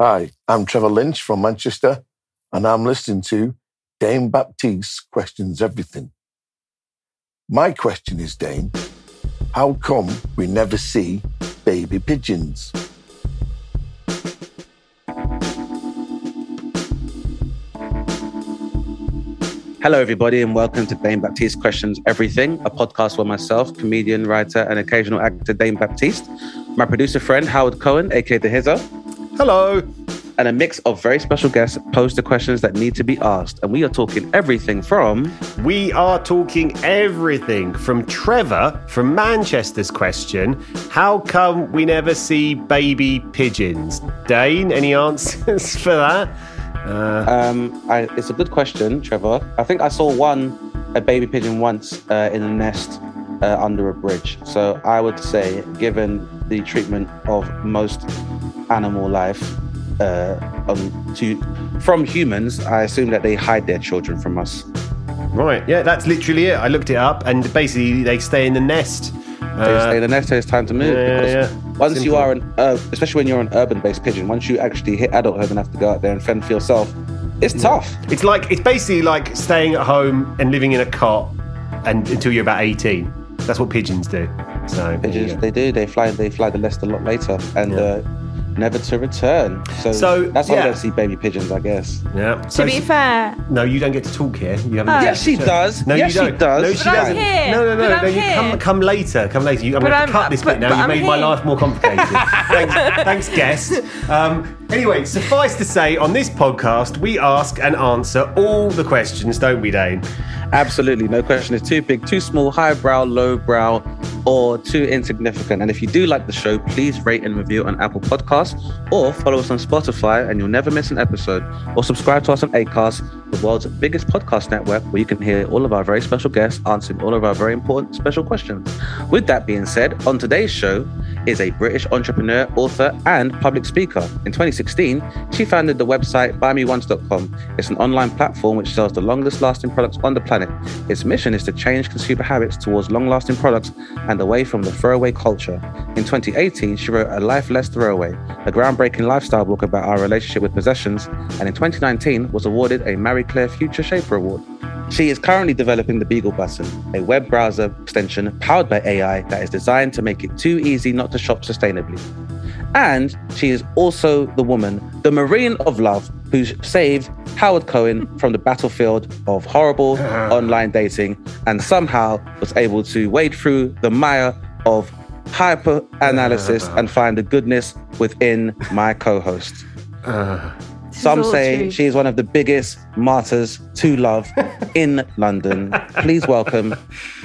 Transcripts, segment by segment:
Hi, I'm Trevor Lynch from Manchester, and I'm listening to Dane Baptiste Questions Everything. My question is, Dane, how come we never see baby pigeons? Hello, everybody, and welcome to Dane Baptiste Questions Everything, a podcast where myself, comedian, writer, and occasional actor Dane Baptiste, my producer friend Howard Cohen, aka The Hizzer, Hello. and a mix of very special guests pose the questions that need to be asked. And we are talking everything from We are talking everything from Trevor from Manchester's question How come we never see baby pigeons? Dane, any answers for that? Um, I, it's a good question, Trevor. I think I saw one, a baby pigeon once uh, in a nest uh, under a bridge. So I would say, given the treatment of most animal life uh, on, to, from humans, I assume that they hide their children from us. Right, yeah, that's literally it. I looked it up and basically they stay in the nest. They stay in the nest it's time to move. yeah, because yeah. Once you are an, uh, especially when you're an urban-based pigeon, once you actually hit adulthood and have to go out there and fend for yourself, it's tough. It's like it's basically like staying at home and living in a cot and until you're about 18. That's what pigeons do. So Pigeons, go. they do. They fly. They fly the nest a lot later, and Yeah. uh, never to return. So, So, that's why yeah. we don't see baby pigeons, I guess. yeah. To So- be fair, No, you don't get to talk here. You haven't. Oh. Yes, she does. No, yes, you don't. she does. No, she But doesn't. No, no, no, But I'm no. You here. come, come later. Come later. You, I'm going to cut this but- bit now. but You I'm made my here. life more complicated. thanks, thanks, guest. Um, anyway, suffice to say, on this podcast, we ask and answer all the questions, don't we, Dane? Absolutely. No question is too big, too small, highbrow, lowbrow, or too insignificant. And if you do like the show, please rate and review on Apple Podcasts or follow us on Spotify and you'll never miss an episode. Or subscribe to us on ACAST, the world's biggest podcast network, where you can hear all of our very special guests answering all of our very important special questions. With that being said, on today's show is a British entrepreneur, author, and public speaker. In 2016, she founded the website buymeonce.com. It's an online platform which sells the longest lasting products on the planet. Its mission is to change consumer habits towards long lasting products and away from the throwaway culture. In 2018, she wrote A Life Less Throwaway, a groundbreaking lifestyle book about our relationship with possessions, and in 2019 was awarded a Marie Claire Future Shaper Award. She is currently developing the Beagle Button, a web browser extension powered by AI that is designed to make it too easy not to shop sustainably. And she is also the woman, the Marine of Love, who saved Howard Cohen from the battlefield of horrible online dating and somehow was able to wade through the mire of hyper analysis and find the goodness within my co host. Uh. Some say true. she is one of the biggest martyrs to love in London. Please welcome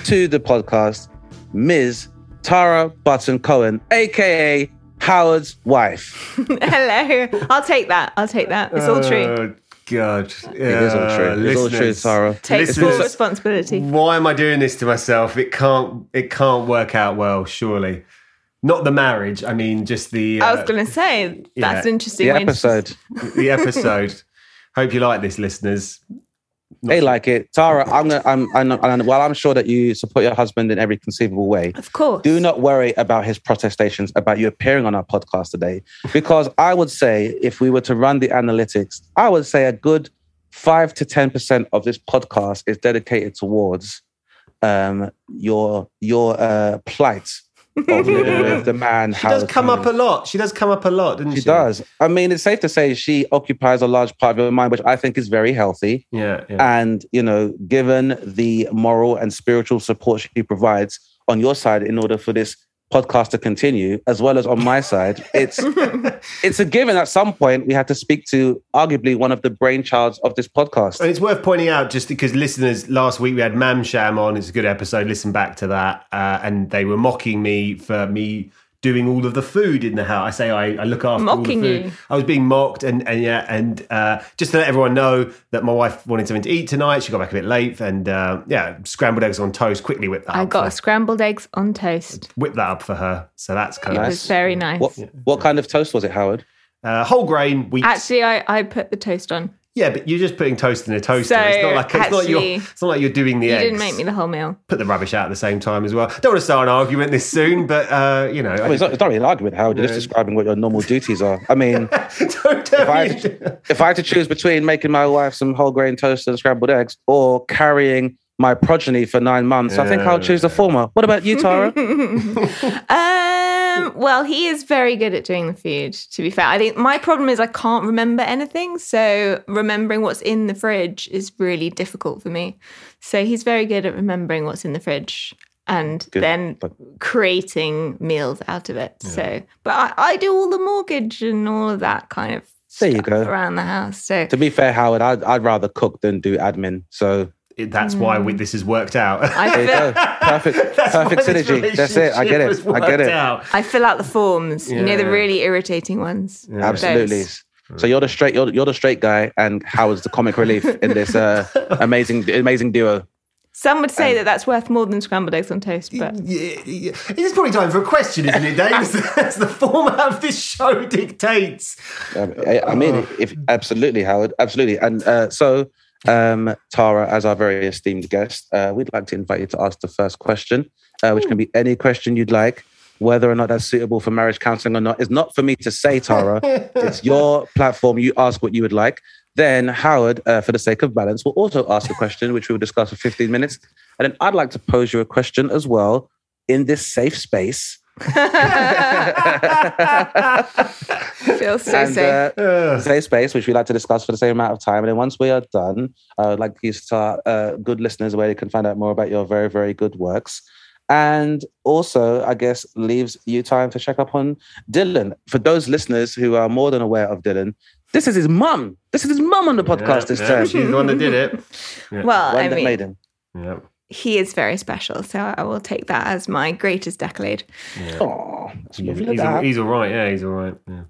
to the podcast Ms. Tara Button Cohen, aka Howard's wife. hello. I'll take that. I'll take that. It's all true. Oh, God. It is all true. It's all true, Tara. Take full responsibility. Why am I doing this to myself? It can't. It can't work out well. Surely, not the marriage. I mean, just the. I uh, was going to say that's yeah. interesting The episode. the episode. Hope you like this, listeners. They like it. Tara, I'm gonna I'm, I'm, I'm while I'm sure that you support your husband in every conceivable way, Of course. do not worry about his protestations about you appearing on our podcast today. Because I would say, if we were to run the analytics, I would say a good five to 10% of this podcast is dedicated towards um, your your uh, plight of living with the man. She does come up a lot. She does come up a lot, doesn't she? She does. I mean, it's safe to say she occupies a large part of your mind, which I think is very healthy. Yeah. yeah. And, you know, given the moral and spiritual support she provides on your side in order for this podcast to continue, as well as on my side, it's it's a given at some point we had to speak to arguably one of the brainchilds of this podcast. And it's worth pointing out, just because listeners, last week we had Mam Sham on. It's a good episode. Listen back to that. Uh, and they were mocking me for me doing all of the food in the house. I say I, I look after Mocking all the food. you. I was being mocked, and and yeah, and uh, just to let everyone know that my wife wanted something to eat tonight. She got back a bit late, and uh, yeah, scrambled eggs on toast. Quickly whip that. I up got for, scrambled eggs on toast. whip that up for her. So that's kind It of Nice. was very nice. What what kind of toast was it, Howard? uh, whole grain wheat. Actually, I, I put the toast on. Yeah, but you're just putting toast in a toaster. So, it's not like it's not your. actually, It's not like you're doing the You eggs. didn't make me the whole meal. put the rubbish out at the same time as well. Don't want to start an argument this soon, but uh, you know, I mean, it's not, it's not really an argument, Howard. You're just describing what your normal duties are. I mean, don't tell if I, me. had to, if I had to choose between making my wife some whole grain toast and scrambled eggs or carrying my progeny for nine months, I think I'll choose the former. What about you, Tara? Um, well, he is very good at doing the food, to be fair. I think my problem is I can't remember anything. So remembering what's in the fridge is really difficult for me. So he's very good at remembering what's in the fridge and Good. then creating meals out of it. So, but I, I do all the mortgage and all of that kind of There you stuff go. around the house. So to be fair, Howard, I'd, I'd rather cook than do admin. So That's why we, this has worked out. I there you go. Perfect, perfect synergy. That's it. I get it. I get it. out. I fill out the forms. You know, the Yeah. really irritating ones. Absolutely. Those. So you're the straight you're, you're the straight guy, and Howard's the comic relief in this uh, amazing amazing duo. Some would say that that's worth more than scrambled eggs on toast, but Yeah, yeah. It's probably time for a question, isn't it, Dave? As, as the format of this show dictates. Um, I, I mean, if absolutely, Howard, absolutely. And uh, so, um, Tara, as our very esteemed guest, uh, we'd like to invite you to ask the first question, uh, which can be any question you'd like. Whether or not that's suitable for marriage counseling or not is not for me to say, Tara. it's your platform. You ask what you would like. Then Howard, uh, for the sake of balance, will also ask a question, which we will discuss for 15 minutes. And then I'd like to pose you a question as well in this safe space. feels so and safe. uh, safe space, which we like to discuss for the same amount of time. And then once we are done, I would like you to tell uh, good listeners where they can find out more about your very, very good works. And also, I guess, leaves you time to check up on Dylan. For those listeners who are more than aware of Dylan, this is his mum. This is his mum on the podcast this Yeah, time. She's the one that did it. well, One I that mean, made him. Yeah. He is very special, so I will take that as my greatest accolade. Oh, that's He's, he's, all, he's all right. Yeah, he's all right. Yeah.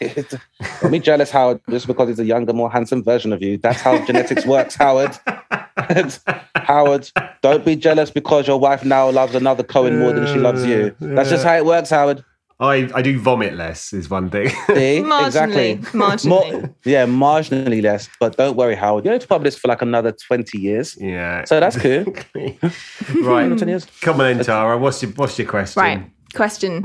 Don't be jealous, Howard, just because he's a younger, more handsome version of you. That's how genetics works, Howard. Howard, don't be jealous because your wife now loves another Cohen more than she loves you. That's just how it works, Howard. I, I do vomit less, is one thing. See? Marginally, exactly. marginally. More- yeah, marginally less. But don't worry, Howard. You don't have to publish for like another 20 years. yeah. So that's cool. right. 10 years. Come on in, Tara. What's your, what's your question? Right. Question.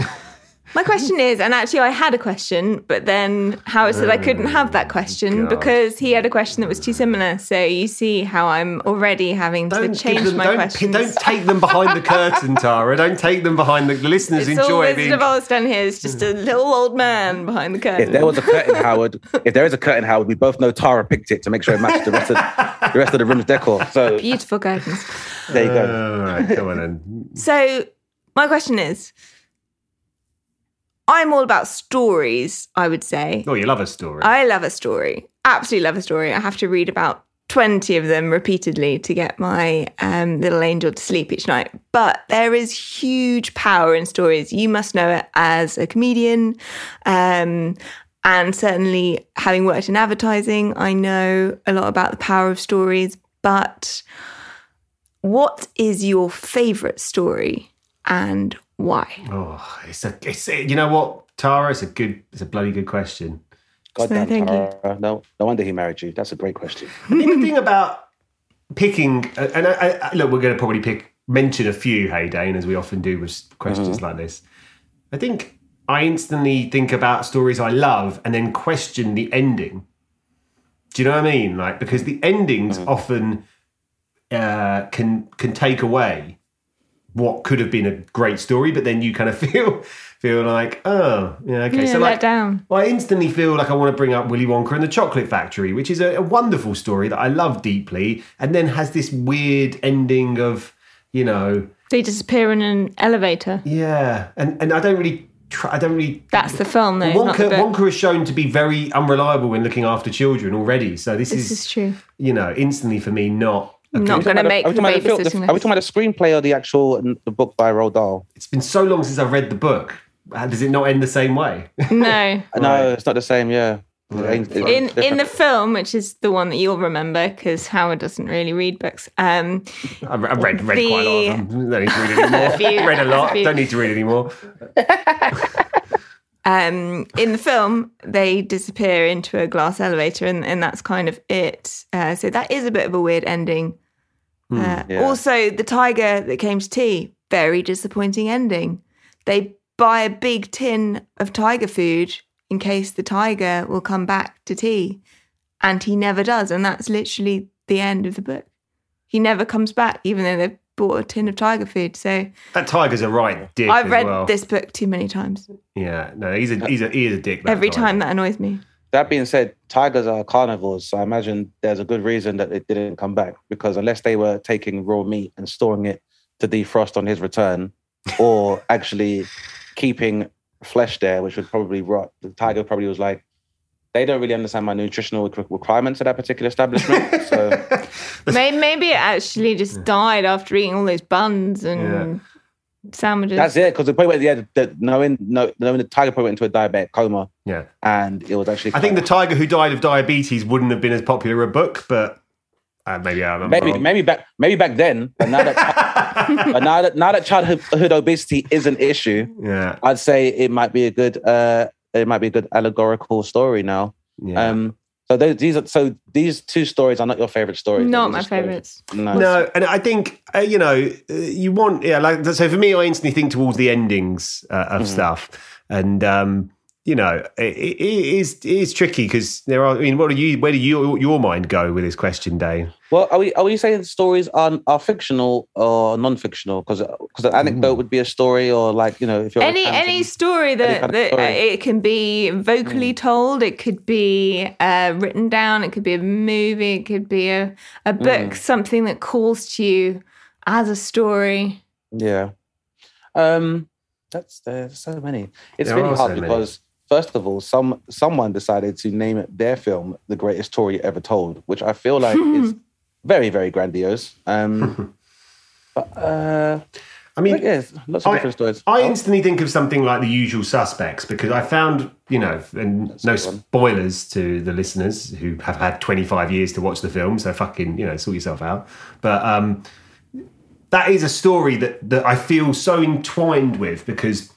My question is, and actually I had a question, but then Howard said I couldn't have that oh, question God. because he had a question that was too similar. So you see how I'm already having to Don't give change them, my don't, questions. don't take them behind the curtain, Tara. Don't take them behind the, the listeners. it's all enjoy Wizard being. of Oz done here is just a little old man behind the curtain. If there was a curtain, Howard, if there is a curtain, Howard, we both know Tara picked it to make sure it matched the rest of the rest of the room's decor. So Beautiful curtains. there you go. All right, come on then. So my question is, I'm all about stories. I would say Oh, you love a story. I love a story. Absolutely love a story. I have to read about 20 of them repeatedly to get my um, little angel to sleep each night. But there is huge power in stories. You must know it as a comedian. Um, and certainly, having worked in advertising, I know a lot about the power of stories. But what is your favorite story and why? oh, it's a, it's a, you know what, Tara? It's a good, it's a bloody good question. God So damn, thank you. Tara. No, no wonder he married you. That's a great question. I think the thing about picking, uh, and I, I, look, we're going to probably pick mention a few, hey Dane, as we often do with questions like this. I think I instantly think about stories I love and then question the ending. Do you know what I mean? Like because the endings often uh, can can take away what could have been a great story, but then you kind of feel feel like, oh, yeah, okay. Yeah, so let like, down. well, I instantly feel like I want to bring up Willy Wonka and the Chocolate Factory, which is a, a wonderful story that I love deeply, and then has this weird ending of, you know, They disappear in an elevator. yeah, and and I don't really, I don't really. That's the film, though. Wonka. Wonka is shown to be very unreliable when looking after children already, so this, This is, is true. you know, instantly for me not. A Not going to make are we the talking about the film- the- Are we talking about the screenplay or the actual the book by Roald Dahl? It's been so long since I've read the book. uh, does it not end the same way? No. No, it's not the same. Yeah. It's In in the film, which is the one that you'll remember, because Howard doesn't really read books. Um, I've I've read, read quite a lot of them. Don't need to read anymore. A few. read a lot. A. Don't need to read anymore. um, in the film, they disappear into a glass elevator, and, and that's kind of it. Uh, so that is a bit of a weird ending. Uh, yeah. Also, the tiger that came to tea, very disappointing ending. They buy a big tin of tiger food in case the tiger will come back to tea, and he never does, and that's literally the end of the book. He never comes back, even though they've bought a tin of tiger food. So That tiger's a right dick. I've read well. this book too many times. Yeah, no, he's a he's a he is a dick. Every tiger. time that annoys me. That being said, tigers are carnivores, so I imagine there's a good reason that it didn't come back because unless they were taking raw meat and storing it to defrost on his return, or actually keeping flesh there, which would probably rot, the tiger probably was like, they don't really understand my nutritional requirements at that particular establishment. so maybe, maybe it actually just died after eating all those buns and sandwiches. that's it. Because the point where yeah, the, knowing no, knowing the tiger probably went into a diabetic coma, Yeah, and it was actually. I think the tiger who died of diabetes wouldn't have been as popular a book, but uh, maybe I'm maybe wrong. maybe back maybe back then, but now that but now that now that childhood obesity is an issue, Yeah, I'd say it might be a good uh it might be a good allegorical story now. yeah. Um so those, these are so these two stories are not your favorite stories. Not my are stories- favourites. No. No, and I think uh, you know uh, you want yeah like so for me I instantly think towards the endings uh, of stuff and um you know it, it, it is it is tricky because there are I mean what do you where do you your mind go with this question Dane Well, are we are we saying stories are are fictional or non-fictional? Because because an anecdote would be a story, or like you know, if you're Any any story that, kind of that story. uh, it can be vocally told, it could be uh, written down, it could be a movie, it could be a, a book, something that calls to you as a story. Yeah. Um that's there's so many. It's There really hard so many. because first of all, some someone decided to name their film the greatest story ever told, which I feel like is very, very grandiose. Um but uh I mean yes, lots of I- different stories. I Oh, instantly think of something like The Usual Suspects because I found, you know, and no spoilers to the listeners who have had 25 years to watch the film, so fucking, you know, sort yourself out. But um, that is a story that, that I feel so entwined with because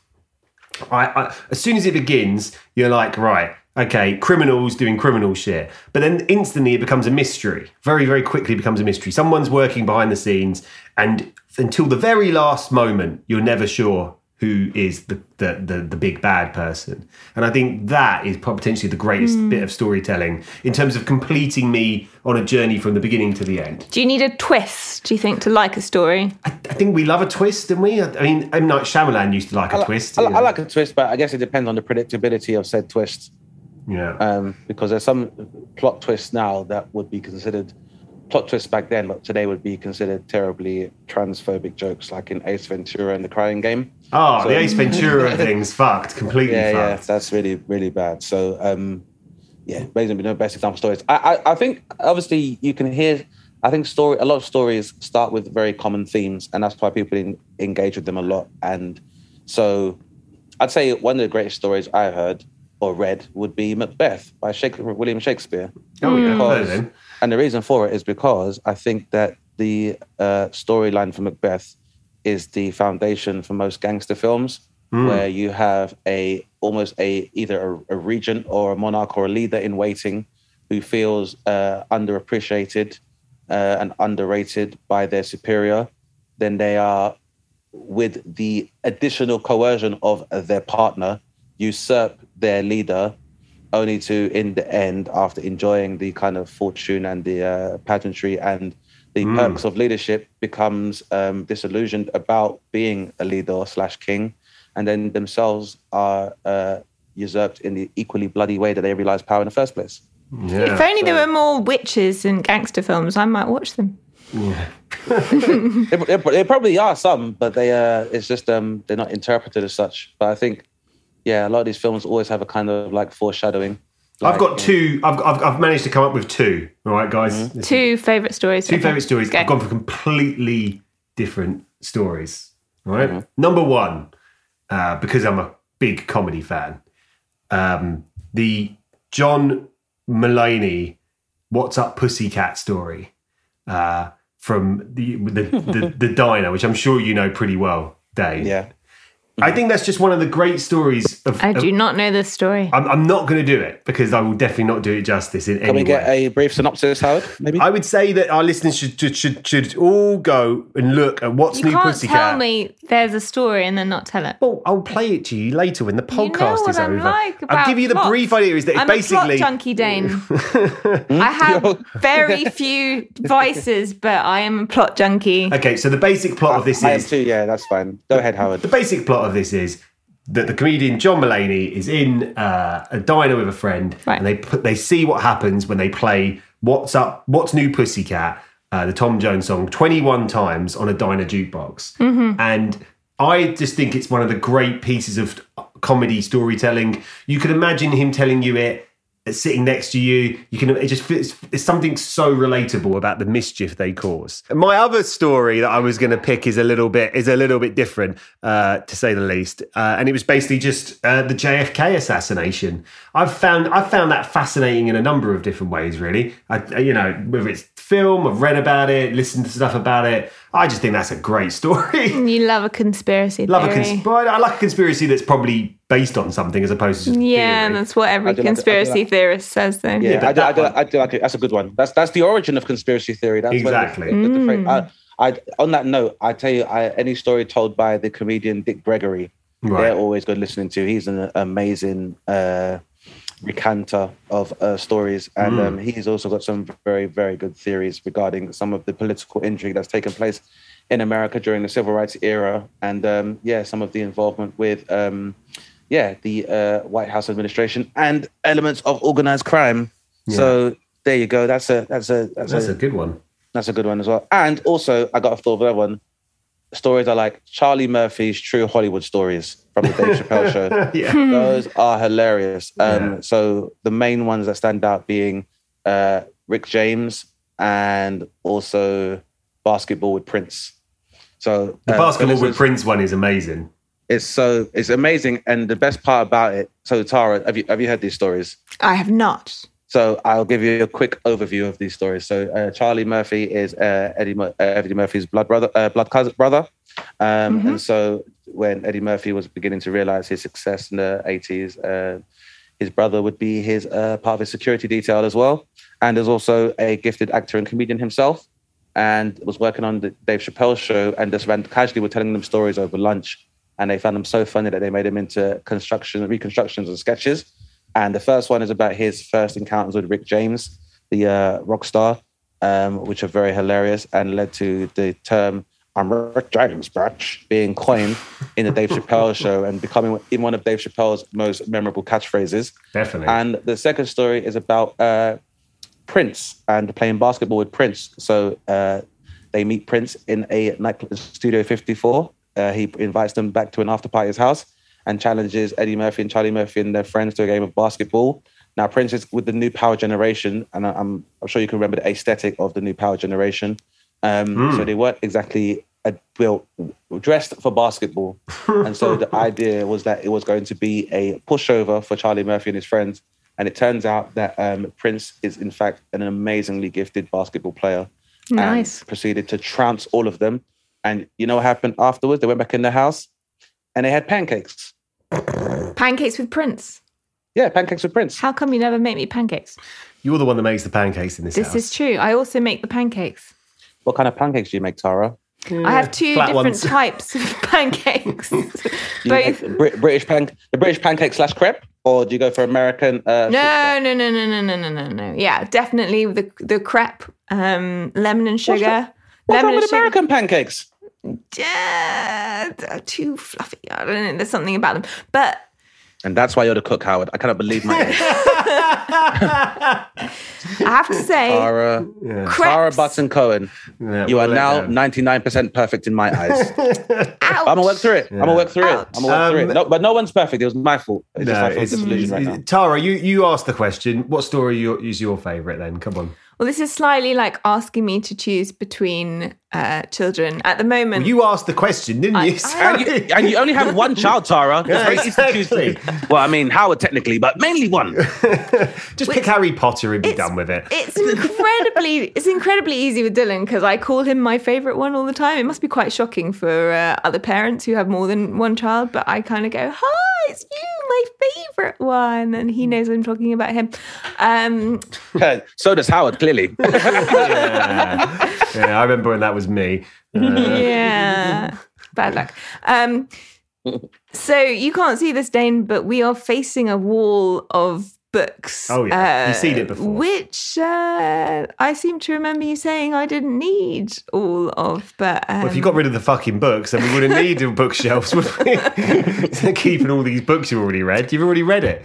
I, I as soon as it begins, you're like, right, okay, criminals doing criminal shit. But then instantly it becomes a mystery. Very, very quickly becomes a mystery. Someone's working behind the scenes, and until the very last moment, you're never sure who is the the, the, the big bad person. And I think that is potentially the greatest bit of storytelling in terms of completing me on a journey from the beginning to the end. Do you need a twist, do you think, to like a story? I, I think we love a twist, don't we? I, I mean, M. Night Shyamalan used to like a twist. I, I like a twist, but I guess it depends on the predictability of said twist. yeah. um, because there's some plot twists now that would be considered plot twists back then, but today would be considered terribly transphobic jokes, like in Ace Ventura and The Crying Game. Oh, So- the Ace Ventura thing's fucked, completely Yeah, yeah, that's really, really bad. So, um, yeah, basically, no best example stories. I, I, I think obviously you can hear. I think story. A lot of stories start with very common themes, and that's why people en- engage with them a lot. And so, I'd say one of the greatest stories I heard or read would be Macbeth by Shakespeare, William Shakespeare. Oh, yeah. Because- And the reason for it is because I think that the uh, storyline for Macbeth is the foundation for most gangster films, where you have a almost a either a, a regent or a monarch or a leader in waiting who feels uh, underappreciated uh, and underrated by their superior. Then they are with the additional coercion of their partner usurp their leader only to in the end after enjoying the kind of fortune and the uh, pageantry and the perks of leadership becomes um, disillusioned about being a leader slash king and then themselves are uh, usurped in the equally bloody way that they realize power in the first place Yeah. if only there were more witches in gangster films, I might watch them. there, there- there probably are some but they uh, it's just um, they're not interpreted as such but i think yeah a lot of these films always have a kind of like foreshadowing I've got two. I've, I've, I've managed to come up with two. All right, guys. This is Two favourite stories. Two Okay. favourite stories. Go. I've gone for completely different stories. All right? Mm-hmm. Number one, uh, because I'm a big comedy fan. Um, the John Mulaney "What's Up, Pussycat" story uh, from the the, the the diner, which I'm sure you know pretty well, Dave. Yeah. I think that's just one of the great stories of. I of- do not know this story. I'm, I'm not going to do it because I will definitely not do it justice in Can any way. Can we get way. a brief synopsis, Howard? Maybe. I would say that our listeners should should should, should all go and look at what's You new can't Pussycat. tell me there's a story and then not tell it. Well, I'll play it to you later when the You know podcast what is I'm over. like I'll give you the plots. brief idea. Is that it's I'm basically a plot junkie, Dane. I hmm? have very few vices, but I am a plot junkie. okay. So the basic plot of this I am is too. Yeah, that's fine. Go ahead, Howard. the basic plot of this is that the comedian John Mulaney is in uh, a diner with a friend, Right. and they put they see what happens when they play "What's Up, What's New, Pussycat," uh, the Tom Jones song, twenty one times on a diner jukebox, Mm-hmm. and I just think it's one of the great pieces of comedy storytelling. You can imagine him telling you it. Sitting next to you, you can. It just fits. It's something so relatable about the mischief they cause. My other story that I was going to pick is a little bit is a little bit different, uh, to say the least. Uh, and it was basically just uh, the JFK assassination. I've found I've found that fascinating in a number of different ways. Really, I, you know, whether it's film, I've read about it, listened to stuff about it. I just think that's a great story. You love a conspiracy Love a theory. cons- well, I like a conspiracy that's probably based on something as opposed to just yeah, theory. that's what every I like- I conspiracy like- theorist says, though. Yeah, but I, do, I, do, I do like it. That's a good one. That's that's the origin of conspiracy theory. That's where the- Exactly. the- the phrase- Mm. I, I, on that note, I tell you, I, any story told by the comedian Dick Gregory, Right. they're always good listening to. He's an amazing uh, recanter of uh, stories, and Mm. um, he's also got some very, very good theories regarding some of the political intrigue that's taken place in America during the civil rights era, and um, yeah, some of the involvement with. Um, yeah, the uh, White House administration and elements of organized crime. So there you go. That's a that's a that's, That's a, a good one. that's a good one as well. And also, I got a thought of another one. Stories are like Charlie Murphy's True Hollywood Stories from the Dave Chappelle Show. Yeah. Those are hilarious. Um, Yeah. So the main ones that stand out being uh, Rick James and also Basketball with Prince. So The uh, basketball with Prince one is amazing. It's so it's amazing, and the best part about it. So Tara, have you have you heard these stories? I have not. So I'll give you a quick overview of these stories. So uh, Charlie Murphy is uh, Eddie, Mur- uh, Eddie Murphy's blood brother, uh, blood cousin brother, um, and so when Eddie Murphy was beginning to realize his success in the eighties, uh, his brother would be his uh, part of his security detail as well, and is also a gifted actor and comedian himself, and was working on the Dave Chappelle show, and just ran casually were telling them stories over lunch, and they found them so funny that they made them into construction reconstructions and sketches. And the first one is about his first encounters with Rick James, the uh, rock star, um, which are very hilarious and led to the term "I'm Rick James, bitch" being coined in the Dave Chappelle show and becoming in one of Dave Chappelle's most memorable catchphrases. Definitely. And the second story is about uh, Prince and playing basketball with Prince. So uh, they meet Prince in a nightclub, Studio 54. Uh, he invites them back to an after party at his house and challenges Eddie Murphy and Charlie Murphy and their friends to a game of basketball. Now, Prince is with the new Power Generation, and I- I'm, I'm sure you can remember the aesthetic of the new Power Generation. Um, So they weren't exactly uh, well dressed for basketball, and so the idea was that it was going to be a pushover for Charlie Murphy and his friends. And it turns out that um, Prince is in fact an amazingly gifted basketball player. Nice. And proceeded to trounce all of them. And you know what happened afterwards? They went back in the house, and they had pancakes. Pancakes with Prince. Yeah, pancakes with Prince. How come you never make me pancakes? You're the one that makes the pancakes in this, This house. is true. I also make the pancakes. What kind of pancakes do you make, Tara? I have two flat different ones. types of pancakes. Both. Brit- British pan, the British pancake slash crepe, or do you go for American? Uh, No, no, no, no, no, no, no, no, no. Yeah, definitely the the crepe, um, lemon and sugar. What's wrong with sugar. American pancakes? Yeah, they're too fluffy. I don't know. There's something about them. But And that's why you're the cook, Howard. I cannot believe my age. I have to say, Tara, crepes. Tara Button Cohen. Yeah, You are now them. 99% perfect in my eyes. ouch. I'm gonna work through it. I'm gonna work through it. I'm gonna work through Um, it. No, but no one's perfect. It was my fault. It's just No, I feel it's, right it's- now. Tara, you, you asked the question. What story your, is your favourite then? Come on. Well, this is slightly like asking me to choose between uh, children. At the moment, You asked the question, didn't you? I- And you, and you only have one child, Tara. It's Yeah, very easy to choose exactly. Well, I mean, Howard technically, but mainly one. Just pick Harry Potter and be done with it. it's incredibly it's incredibly easy with Dylan because I call him my favorite one all the time. It must be quite shocking for uh, other parents who have more than one child, but I kind of go, "Hi, it's you, my favorite one," and he knows I'm talking about him. Um, so does Howard, clearly. yeah. yeah, I remember when that was me. Uh, yeah, bad luck. Um, so you can't see this, Dane, but we are facing a wall of books. Oh, yeah. You've seen it before. Which uh, I seem to remember you saying I didn't need all of, but um, well, if you got rid of the fucking books, then we wouldn't need bookshelves, would we? Keeping all these books you've already read. You've already read it.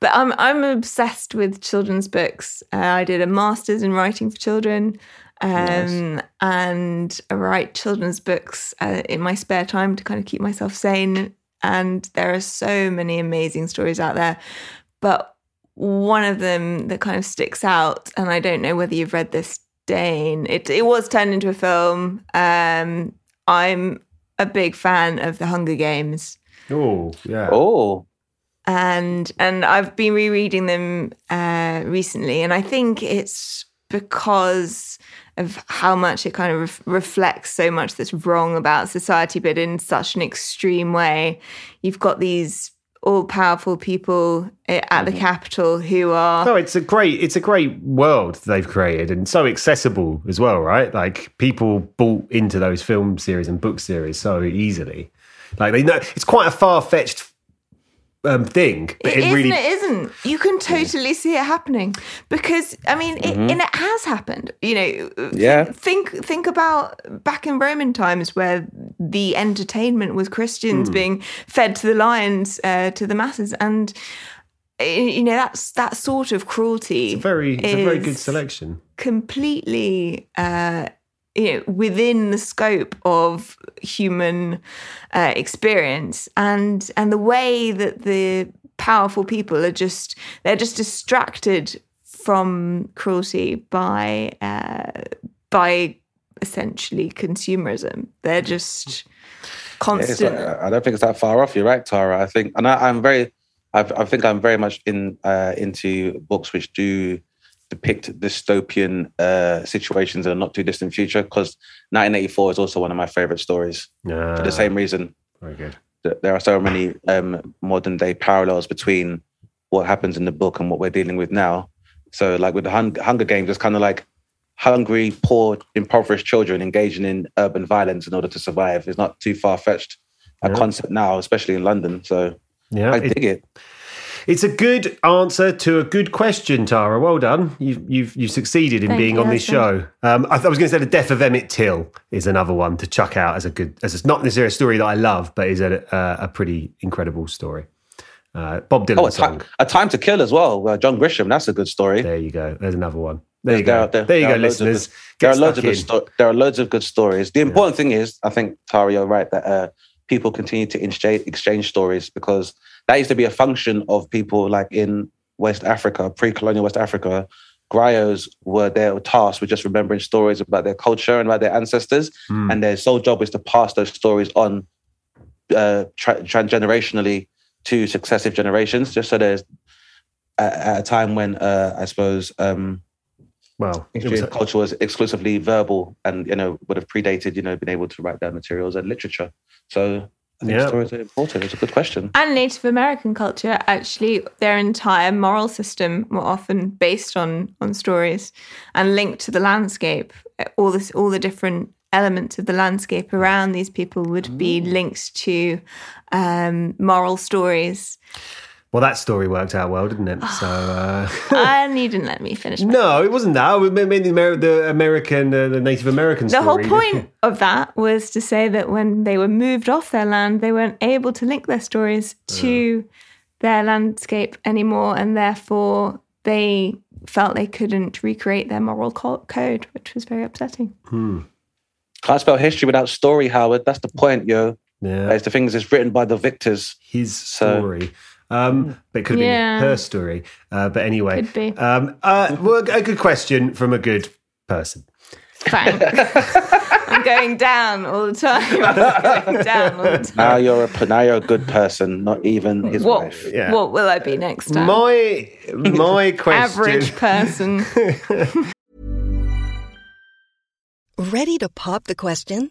But I'm I'm obsessed with children's books. Uh, I did a master's in writing for children, um, and I write children's books uh, in my spare time to kind of keep myself sane. And there are so many amazing stories out there, but one of them that kind of sticks out, and I don't know whether you've read this, Dane. It it was turned into a film. Um, I'm a big fan of the Hunger Games Oh, yeah. oh, and and I've been rereading them uh, recently, and I think it's because of how much it kind of ref- reflects so much that's wrong about society, but in such an extreme way. You've got these all-powerful people at Mm-hmm. the Capitol who are No, it's a great it's a great world they've created and so accessible as well, right? Like people bought into those film series and book series so easily. Like they know it's quite a far fetched um, thing, but It it, isn't. really It isn't. You can totally see it happening because I mean, it, and it has happened. You know. Yeah. Think think about back in Roman times where the entertainment was Christians being fed to the lions, uh, to the masses, and uh, you know that's that sort of cruelty. very it's a very good selection. completely uh, you know within the scope of human uh, experience and and the way that the powerful people are just they're just distracted from cruelty by uh, by essentially consumerism they're just constant not- I don't think it's that far off. You're right, Tara. I think, and I, I'm very, I've, I think I'm very much in uh, into books which do depict dystopian uh, situations in a not too distant future. Because 1984 is also one of my favorite stories for the same reason. Very good. There are so many um, modern day parallels between what happens in the book and what we're dealing with now. So, like with the Hun- Hunger Games, it's kind of like hungry, poor, impoverished children engaging in urban violence in order to survive. It's not too far fetched a Yeah. concept now, especially in London. So Yeah, I it- dig it. It's a good answer to a good question, Tara. Well done. You've you've, you've succeeded in Thank being you, on this show. Um, I, th- I was going to say the death of Emmett Till is another one to chuck out as a good, as it's not necessarily a story that I love, but is a uh, a pretty incredible story. Uh, Bob Dylan Oh, a song. time, a time to kill as well. Uh, John Grisham, that's a good story. There you go. There's another one. There you go. are- there- there you go, loads of listeners. good- There are loads of good in. sto- there are loads of good stories. The important thing is, I think Tara, you're right that uh, people continue to exchange, exchange stories because that used to be a function of people like in West Africa, pre-colonial West Africa. Griots were their task with just remembering stories about their culture and about their ancestors, Hmm. and their sole job is to pass those stories on uh, tra- transgenerationally to successive generations. Just so there's at, at a time when uh, I suppose. Um, Well, it was- culture was exclusively verbal and you know would have predated you know being able to write down materials and literature so i think Yeah. stories are important it's a good question and Native American culture, actually, their entire moral system were often based on on stories and linked to the landscape. All this, all the different elements of the landscape around these people would be linked to um, moral stories. Well, that story worked out well, didn't it? So. Uh, and you didn't let me finish. my- No, it wasn't that. We meant the, the American, uh, the Native American The story. whole point of that was to say that when they were moved off their land, they weren't able to link their stories to their landscape anymore, and therefore they felt they couldn't recreate their moral co- code, which was very upsetting. can't spell history without story howard that's the point yo Yeah, it's the things it's written by the victors his So- story. Um, but it could have Yeah. been her story. Uh, but anyway, Could be. Um, uh, well, a good question from a good person. Fine. I'm going down all the time. I'm going down all the time. Now you're a now you're a good person, not even his What, wife. Yeah. what will I be next time? My my question. Average person. Ready to pop the question?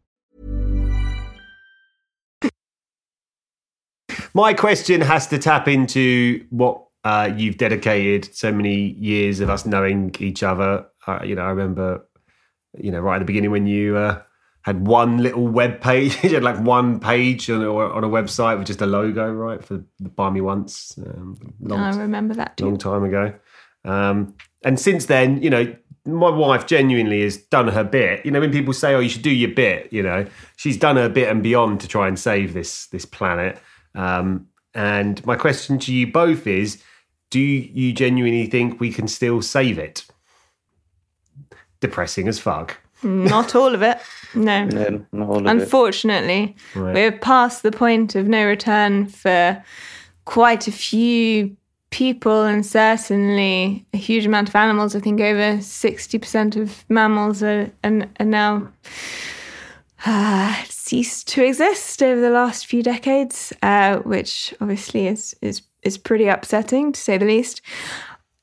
My question has to tap into what uh, you've dedicated so many years of us knowing each other. Uh, you know, I remember, you know, right at the beginning when you uh, had one little web page, you had like one page on a, on a website with just a logo, right, for the Buy Me Once. Um, long, I remember that too. long time ago. Um, and since then, you know, my wife genuinely has done her bit. You know, when people say, "Oh, you should do your bit," you know, she's done her bit and beyond to try and save this this planet. Um, and my question to you both is: Do you genuinely think we can still save it? Depressing as fuck. Not all of it. No. Yeah, not all of it. Unfortunately, Right. we're past the point of no return for quite a few people and certainly a huge amount of animals. I think over 60% of mammals are, are, are now uh, ceased to exist over the last few decades, uh, which obviously is, is, is pretty upsetting to say the least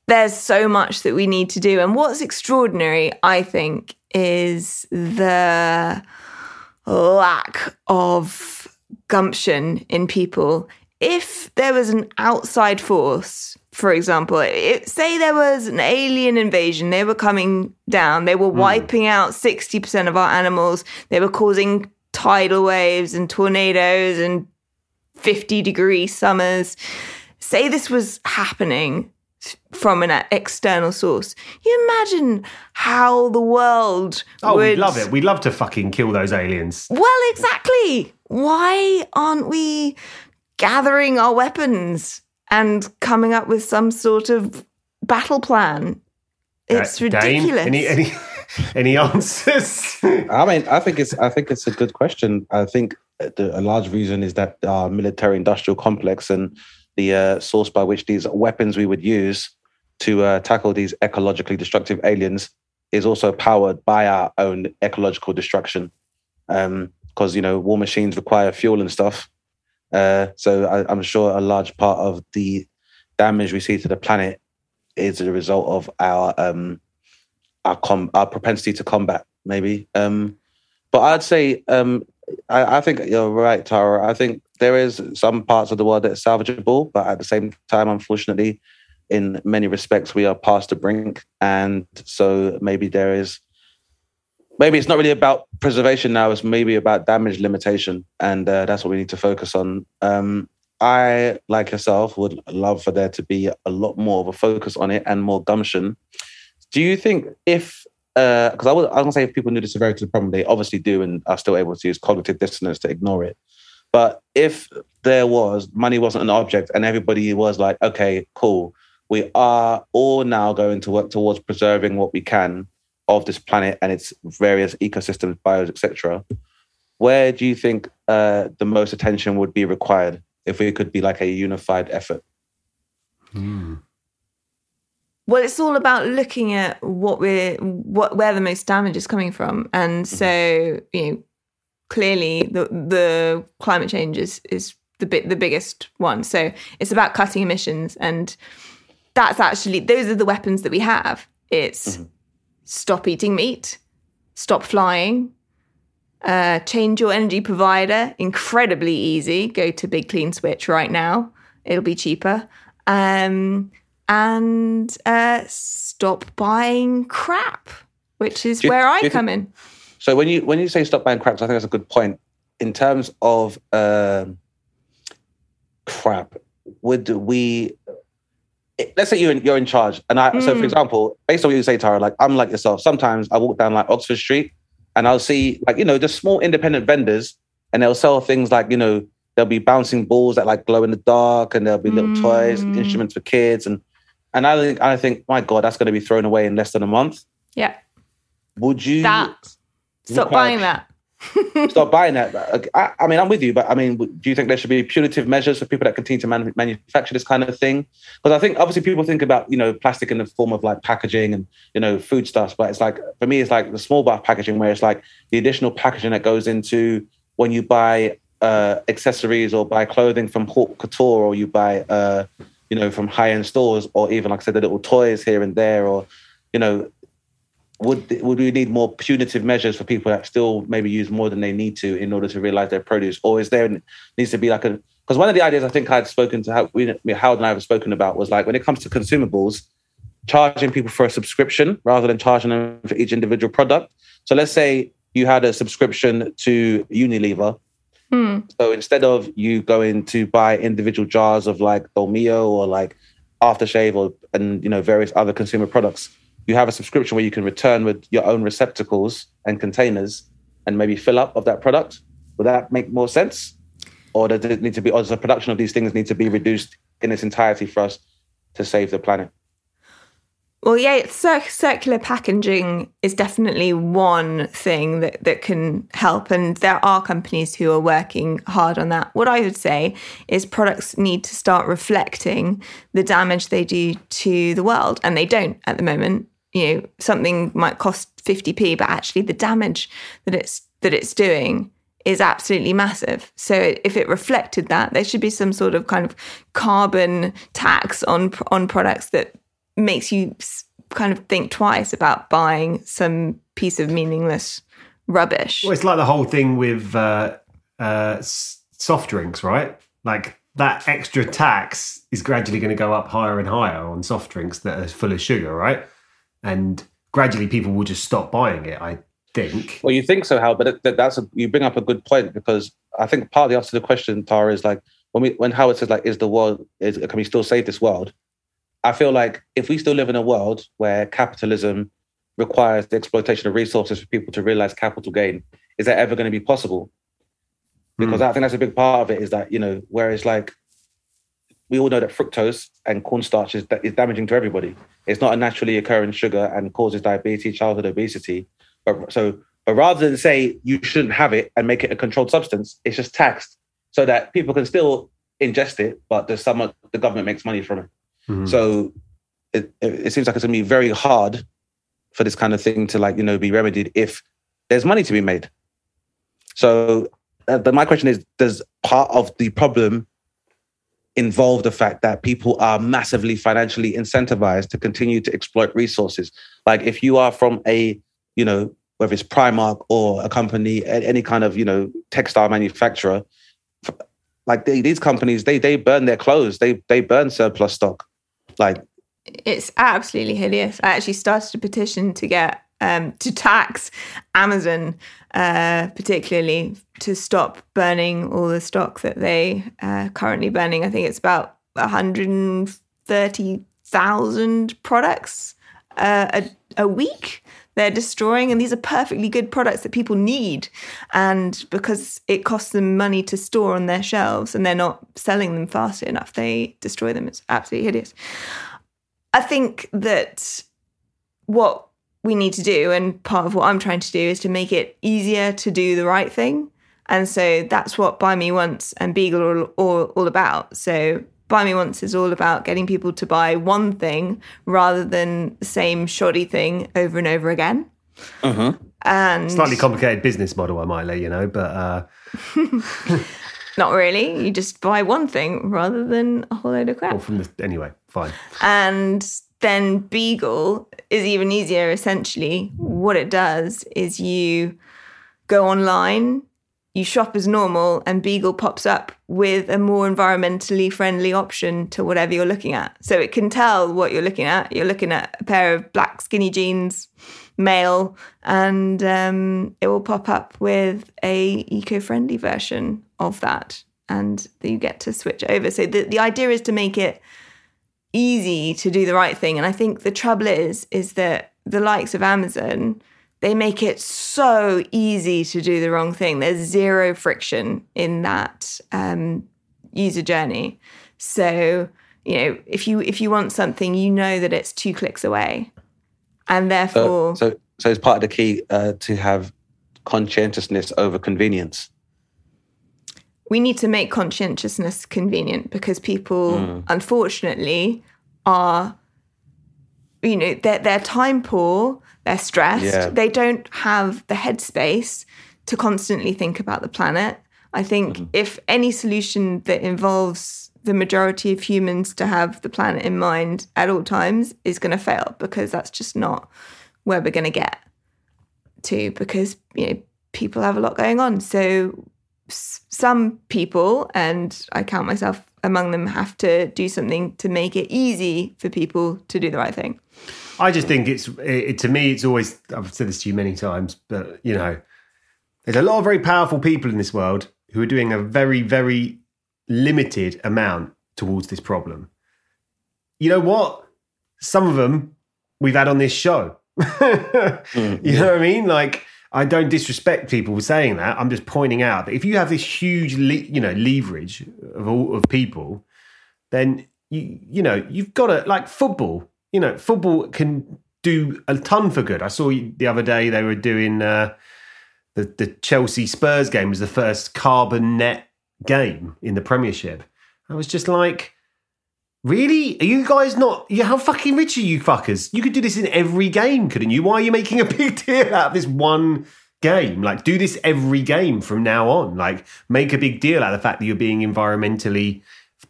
there's so much that we need to do. And what's extraordinary, I think, is the lack of gumption in people. If there was an outside force, for example, it, say there was an alien invasion, they were coming down, they were hmm. wiping out 60% of our animals, they were causing tidal waves and tornadoes and 50 degree summers. Say this was happening from an external source. You imagine how the world Oh, would we'd love it. We'd love to fucking kill those aliens. well, exactly. Why aren't we gathering our weapons and coming up with some sort of battle plan? It's Uh, Dane, ridiculous. any any any answers? I mean, I think it's I think it's a good question. I think the, a large reason is that our military-industrial complex and the uh, source by which these weapons we would use to uh, tackle these ecologically destructive aliens is also powered by our own ecological destruction. Because you know, war machines require fuel and stuff. Uh, so I, I'm sure a large part of the damage we see to the planet is a result of our um, our com- our propensity to combat, maybe. Um, but I'd say um, I, I think you're right, Tara. I think there is some parts of the world that's salvageable, but at the same time, unfortunately, in many respects, we are past the brink, and so maybe there is. Maybe it's not really about preservation now. It's maybe about damage limitation, and uh, that's what we need to focus on. Um, I, like yourself, would love for there to be a lot more of a focus on it and more gumption. Do you think if because I was, I was gonna say if people knew the severity of the problem, they obviously do and are still able to use cognitive dissonance to ignore it. But if there was money wasn't an object and everybody was like, okay, cool, we are all now going to work towards preserving what we can of this planet and its various ecosystems, bios, etc. Where do you think uh, the most attention would be required if it could be like a unified effort? Well, it's all about looking at what we're what where the most damage is coming from, and so you know clearly the the climate change is is the bit the biggest one. So it's about cutting emissions, and that's actually those are the weapons that we have. It's mm-hmm. Stop eating meat, stop flying, uh, change your energy provider. Incredibly easy. Go to Big Clean Switch right now. It'll be cheaper. Um, and uh, stop buying crap, which is you, where I come th- in. So when you when you say stop buying crap, I think that's a good point. In terms of um, crap, would we? Let's say you're in, you're in charge, and I. Mm. So for mm. example, based on what you say, Tara, like I'm like yourself. Sometimes I walk down like Oxford Street, and I'll see like you know just small independent vendors, and they'll sell things like you know there'll be bouncing balls that like glow in the dark, and there'll be little mm. toys, and instruments for kids, and and I think I think my God, that's going to be thrown away in less than a month. Yeah. Would you? That stop buying that. Stop buying that. I, I, mean, I'm with you, but I mean, do you think there should be punitive measures for people that continue to man- manufacture this kind of thing? Because I think obviously people think about you know plastic in the form of like packaging and you know foodstuffs, but it's like for me, it's like the small bar packaging where it's like the additional packaging that goes into when you buy uh, accessories or buy clothing from haute couture or you buy uh, you know from high end stores or even like I said the little toys here and there or you know would would we need more punitive measures for people that still maybe use more than they need to in order to realize their produce, or is there needs to be like a because one of the ideas I think I'd spoken to how we Howard and I have spoken about was like when it comes to consumables, charging people for a subscription rather than charging them for each individual product. So let's say you had a subscription to Unilever. Hmm. So instead of you going to buy individual jars of like Dolmio or like aftershave or and you know various other consumer products, you have a subscription where you can return with your own receptacles and containers and maybe fill up of that product. Would that make more sense? Or does it need to be, or does the production of these things need to be reduced in its entirety for us to save the planet? Well, yeah, cir- circular packaging is definitely one thing that, that can help. And there are companies who are working hard on that. What I would say is products need to start reflecting the damage they do to the world. And they don't at the moment you know something might cost 50p but actually the damage that it's that it's doing is absolutely massive. So if it reflected that there should be some sort of kind of carbon tax on on products that makes you kind of think twice about buying some piece of meaningless rubbish. Well it's like the whole thing with uh, uh, soft drinks right? Like that extra tax is gradually going to go up higher and higher on soft drinks that are full of sugar right and gradually people will just stop buying it. I think. Well, you think so, Hal, but that's a, you bring up a good point because I think part of the answer to the question, Tara, is like when we when Howard says like, is the world is can we still save this world? I feel like if we still live in a world where capitalism requires the exploitation of resources for people to realize capital gain, is that ever going to be possible? Because mm. I think that's a big part of it is that, you know, whereas like we all know that fructose and cornstarch is, is damaging to everybody. It's not a naturally occurring sugar and causes diabetes, childhood obesity. But so, but rather than say you shouldn't have it and make it a controlled substance, it's just taxed so that people can still ingest it, but there's some the government makes money from it. Mm-hmm. So it, it seems like it's gonna be very hard for this kind of thing to like you know be remedied if there's money to be made. So, uh, but my question is: Does part of the problem involve the fact that people are massively financially incentivized to continue to exploit resources. Like if you are from a, you know, whether it's Primark or a company, any kind of, you know, textile manufacturer, like they, these companies, they they burn their clothes, they they burn surplus stock. Like it's absolutely hideous. I actually started a petition to get um, to tax Amazon, uh, particularly to stop burning all the stock that they uh, currently burning. I think it's about 130,000 products uh, a, a week they're destroying. And these are perfectly good products that people need. And because it costs them money to store on their shelves and they're not selling them fast enough they destroy them. It's absolutely hideous. I think that what we need to do. And part of what I'm trying to do is to make it easier to do the right thing. And so that's what Buy Me Once and Beagle are all, all, all about. So Buy Me Once is all about getting people to buy one thing rather than the same shoddy thing over and over again. Uh-huh. And slightly complicated business model, I might let you know, but uh... not really. You just buy one thing rather than a whole load of crap. Well, from the, anyway, Fine. And then Beagle is even easier. Essentially, what it does is you go online, you shop as normal, and Beagle pops up with a more environmentally friendly option to whatever you're looking at. So it can tell what you're looking at. You're looking at a pair of black skinny jeans, male, and um, it will pop up with a eco-friendly version of that, and you get to switch over. So the, the idea is to make it easy to do the right thing. And I think the trouble is, is that the likes of Amazon, they make it so easy to do the wrong thing. There's zero friction in that um, user journey. So you know, if you if you want something, you know that it's two clicks away, and therefore, uh, so so it's part of the key uh, to have conscientiousness over convenience. We need to make conscientiousness convenient because people, mm. unfortunately, are you know they're, they're time poor they're stressed yeah. they don't have the headspace to constantly think about the planet i think mm-hmm. if any solution that involves the majority of humans to have the planet in mind at all times is going to fail because that's just not where we're going to get to because you know people have a lot going on so some people, and I count myself among them, have to do something to make it easy for people to do the right thing. I just think it's it, to me, it's always I've said this to you many times, but you know, there's a lot of very powerful people in this world who are doing a very, very limited amount towards this problem. You know what? Some of them we've had on this show. mm, you know what I mean? Like I don't disrespect people for saying that. I'm just pointing out that if you have this huge, le- you know, leverage of all of people, then you you know you've got to like football. You know, football can do a ton for good. I saw the other day they were doing uh, the the Chelsea Spurs game was the first carbon net game in the Premiership. I was just like, Really? Are you guys not? Yeah, how fucking rich are you fuckers? You could do this in every game, couldn't you? Why are you making a big deal out of this one game? Like, do this every game from now on. Like, make a big deal out of the fact that you're being environmentally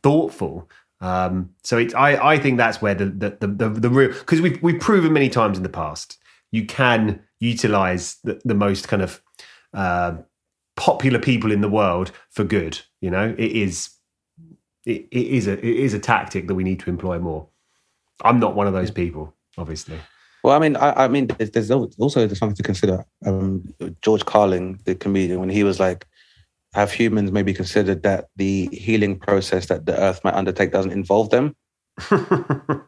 thoughtful. Um, so it's I, I think that's where the the the, the, the real because we've we've proven many times in the past you can utilize the, the most kind of uh, popular people in the world for good. You know, it is it, it is a it is a tactic that we need to employ more. I'm not one of those people, obviously. Well, I mean, I, I mean, there's, there's also something to consider. Um, George Carlin, the comedian, when he was like, "Have humans maybe considered that the healing process that the Earth might undertake doesn't involve them?" so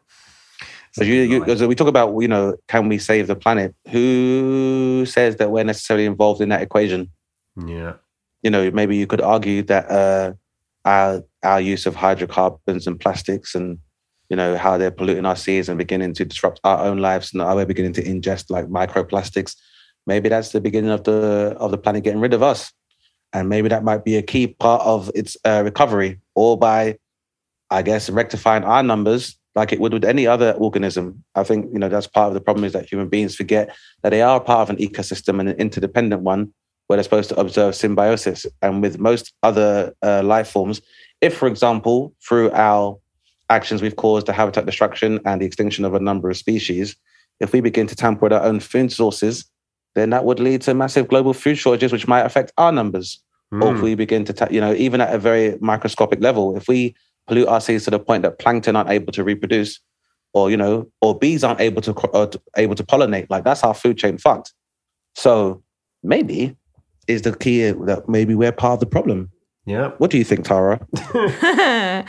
you, you, so we talk about, you know, can we save the planet? Who says that we're necessarily involved in that equation? Yeah. You know, maybe you could argue that uh, our our use of hydrocarbons and plastics and you know how they're polluting our seas and beginning to disrupt our own lives and are we beginning to ingest like microplastics. Maybe that's the beginning of the of the planet getting rid of us. And maybe that might be a key part of its uh, recovery or by i guess rectifying our numbers like it would with any other organism. I think you know that's part of the problem is that human beings forget that they are part of an ecosystem and an interdependent one where they're supposed to observe symbiosis. And with most other uh, life forms, if, for example, through our actions we've caused the habitat destruction and the extinction of a number of species, if we begin to tamper with our own food sources, then that would lead to massive global food shortages, which might affect our numbers. Mm. Or if hmm. we begin to, ta- you know, even at a very microscopic level, if we pollute our seas to the point that plankton aren't able to reproduce, or you know, or bees aren't able to, able to pollinate, like that's our food chain fucked. So maybe is the key that maybe we're part of the problem. Yeah. What do you think, Tara?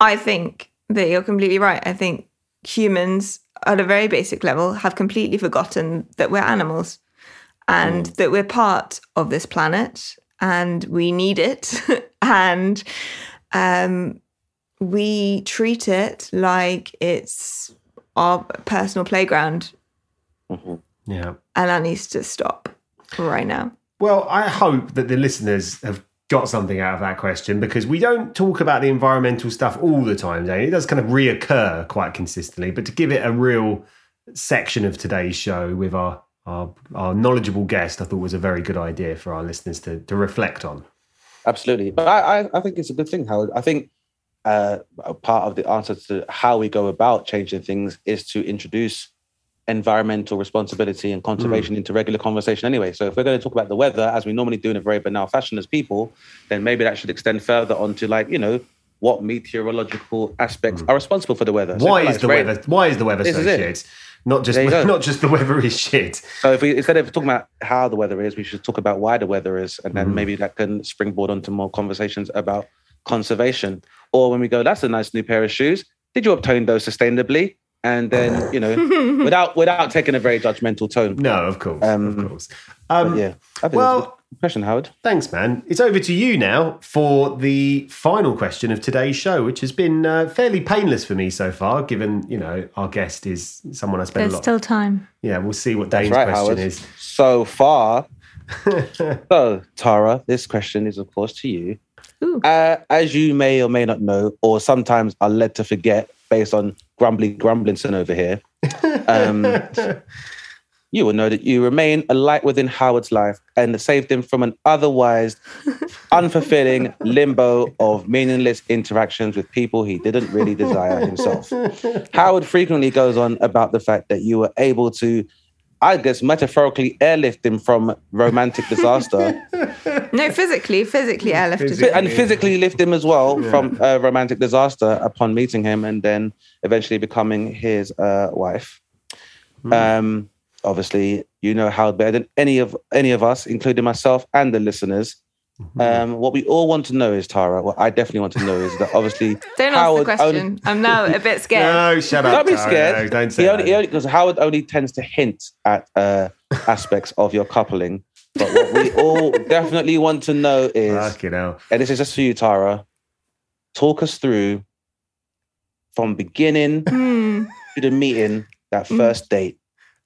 I think that you're completely right. I think humans, at a very basic level, have completely forgotten that we're animals and mm. that we're part of this planet and we need it. and um, we treat it like it's our personal playground. Mm-hmm. Yeah. And that needs to stop right now. Well, I hope that the listeners have got something out of that question because we don't talk about the environmental stuff all the time. It does kind of reoccur quite consistently, but to give it a real section of today's show with our our, our knowledgeable guest, I thought was a very good idea for our listeners to, to reflect on. Absolutely, but I, I think it's a good thing, Howard. I think uh, part of the answer to how we go about changing things is to introduce environmental responsibility and conservation hmm. into regular conversation anyway. So if we're going to talk about the weather as we normally do in a very banal fashion as people, then maybe that should extend further onto like, you know, what meteorological aspects hmm. are responsible for the weather. So Why like is it's the very- weather? Why is the weather This so shit? Not just There you go. not just the weather is shit. So if we instead of talking about how the weather is, we should talk about why the weather is, and then hmm. maybe that can springboard onto more conversations about conservation. Or when we go, that's a nice new pair of shoes. Did you obtain those sustainably? And then you know, without without taking a very judgmental tone. No, of course, Um, of course. Um, Yeah, well- that's a good question, Howard. Thanks, man. It's over to you now for the final question of today's show, which has been uh, fairly painless for me so far, given you know our guest is someone I spend There's a lot. still time. yeah, we'll see what Dane's right, question Howard. is. So far, so Tara, this question is of course to you. Ooh. Uh, as you may or may not know, or sometimes are led to forget, based on grumbly grumblinson over here, um, you will know that you remain a light within Howard's life and saved him from an otherwise unfulfilling limbo of meaningless interactions with people he didn't really desire himself. Howard frequently goes on about the fact that you were able to, I guess, metaphorically airlift him from romantic disaster No, physically, physically, I left. Physically. and physically lift him as well from a romantic disaster upon meeting him and then eventually becoming his uh, wife. Um, obviously, you know how better than any of any of us, including myself and the listeners. Um, what we all want to know is Tara. What I definitely want to know is that obviously Don't answer Howard the question. only- I'm now a bit scared. No, shut up. don't be Tara. scared. No, don't say he only, that. he only, because Howard only tends to hint at uh, aspects of your coupling. But what we all definitely want to know is, Fucking hell. and this is just for you, Tara. Talk us through from beginning Hmm. to the meeting, that first date.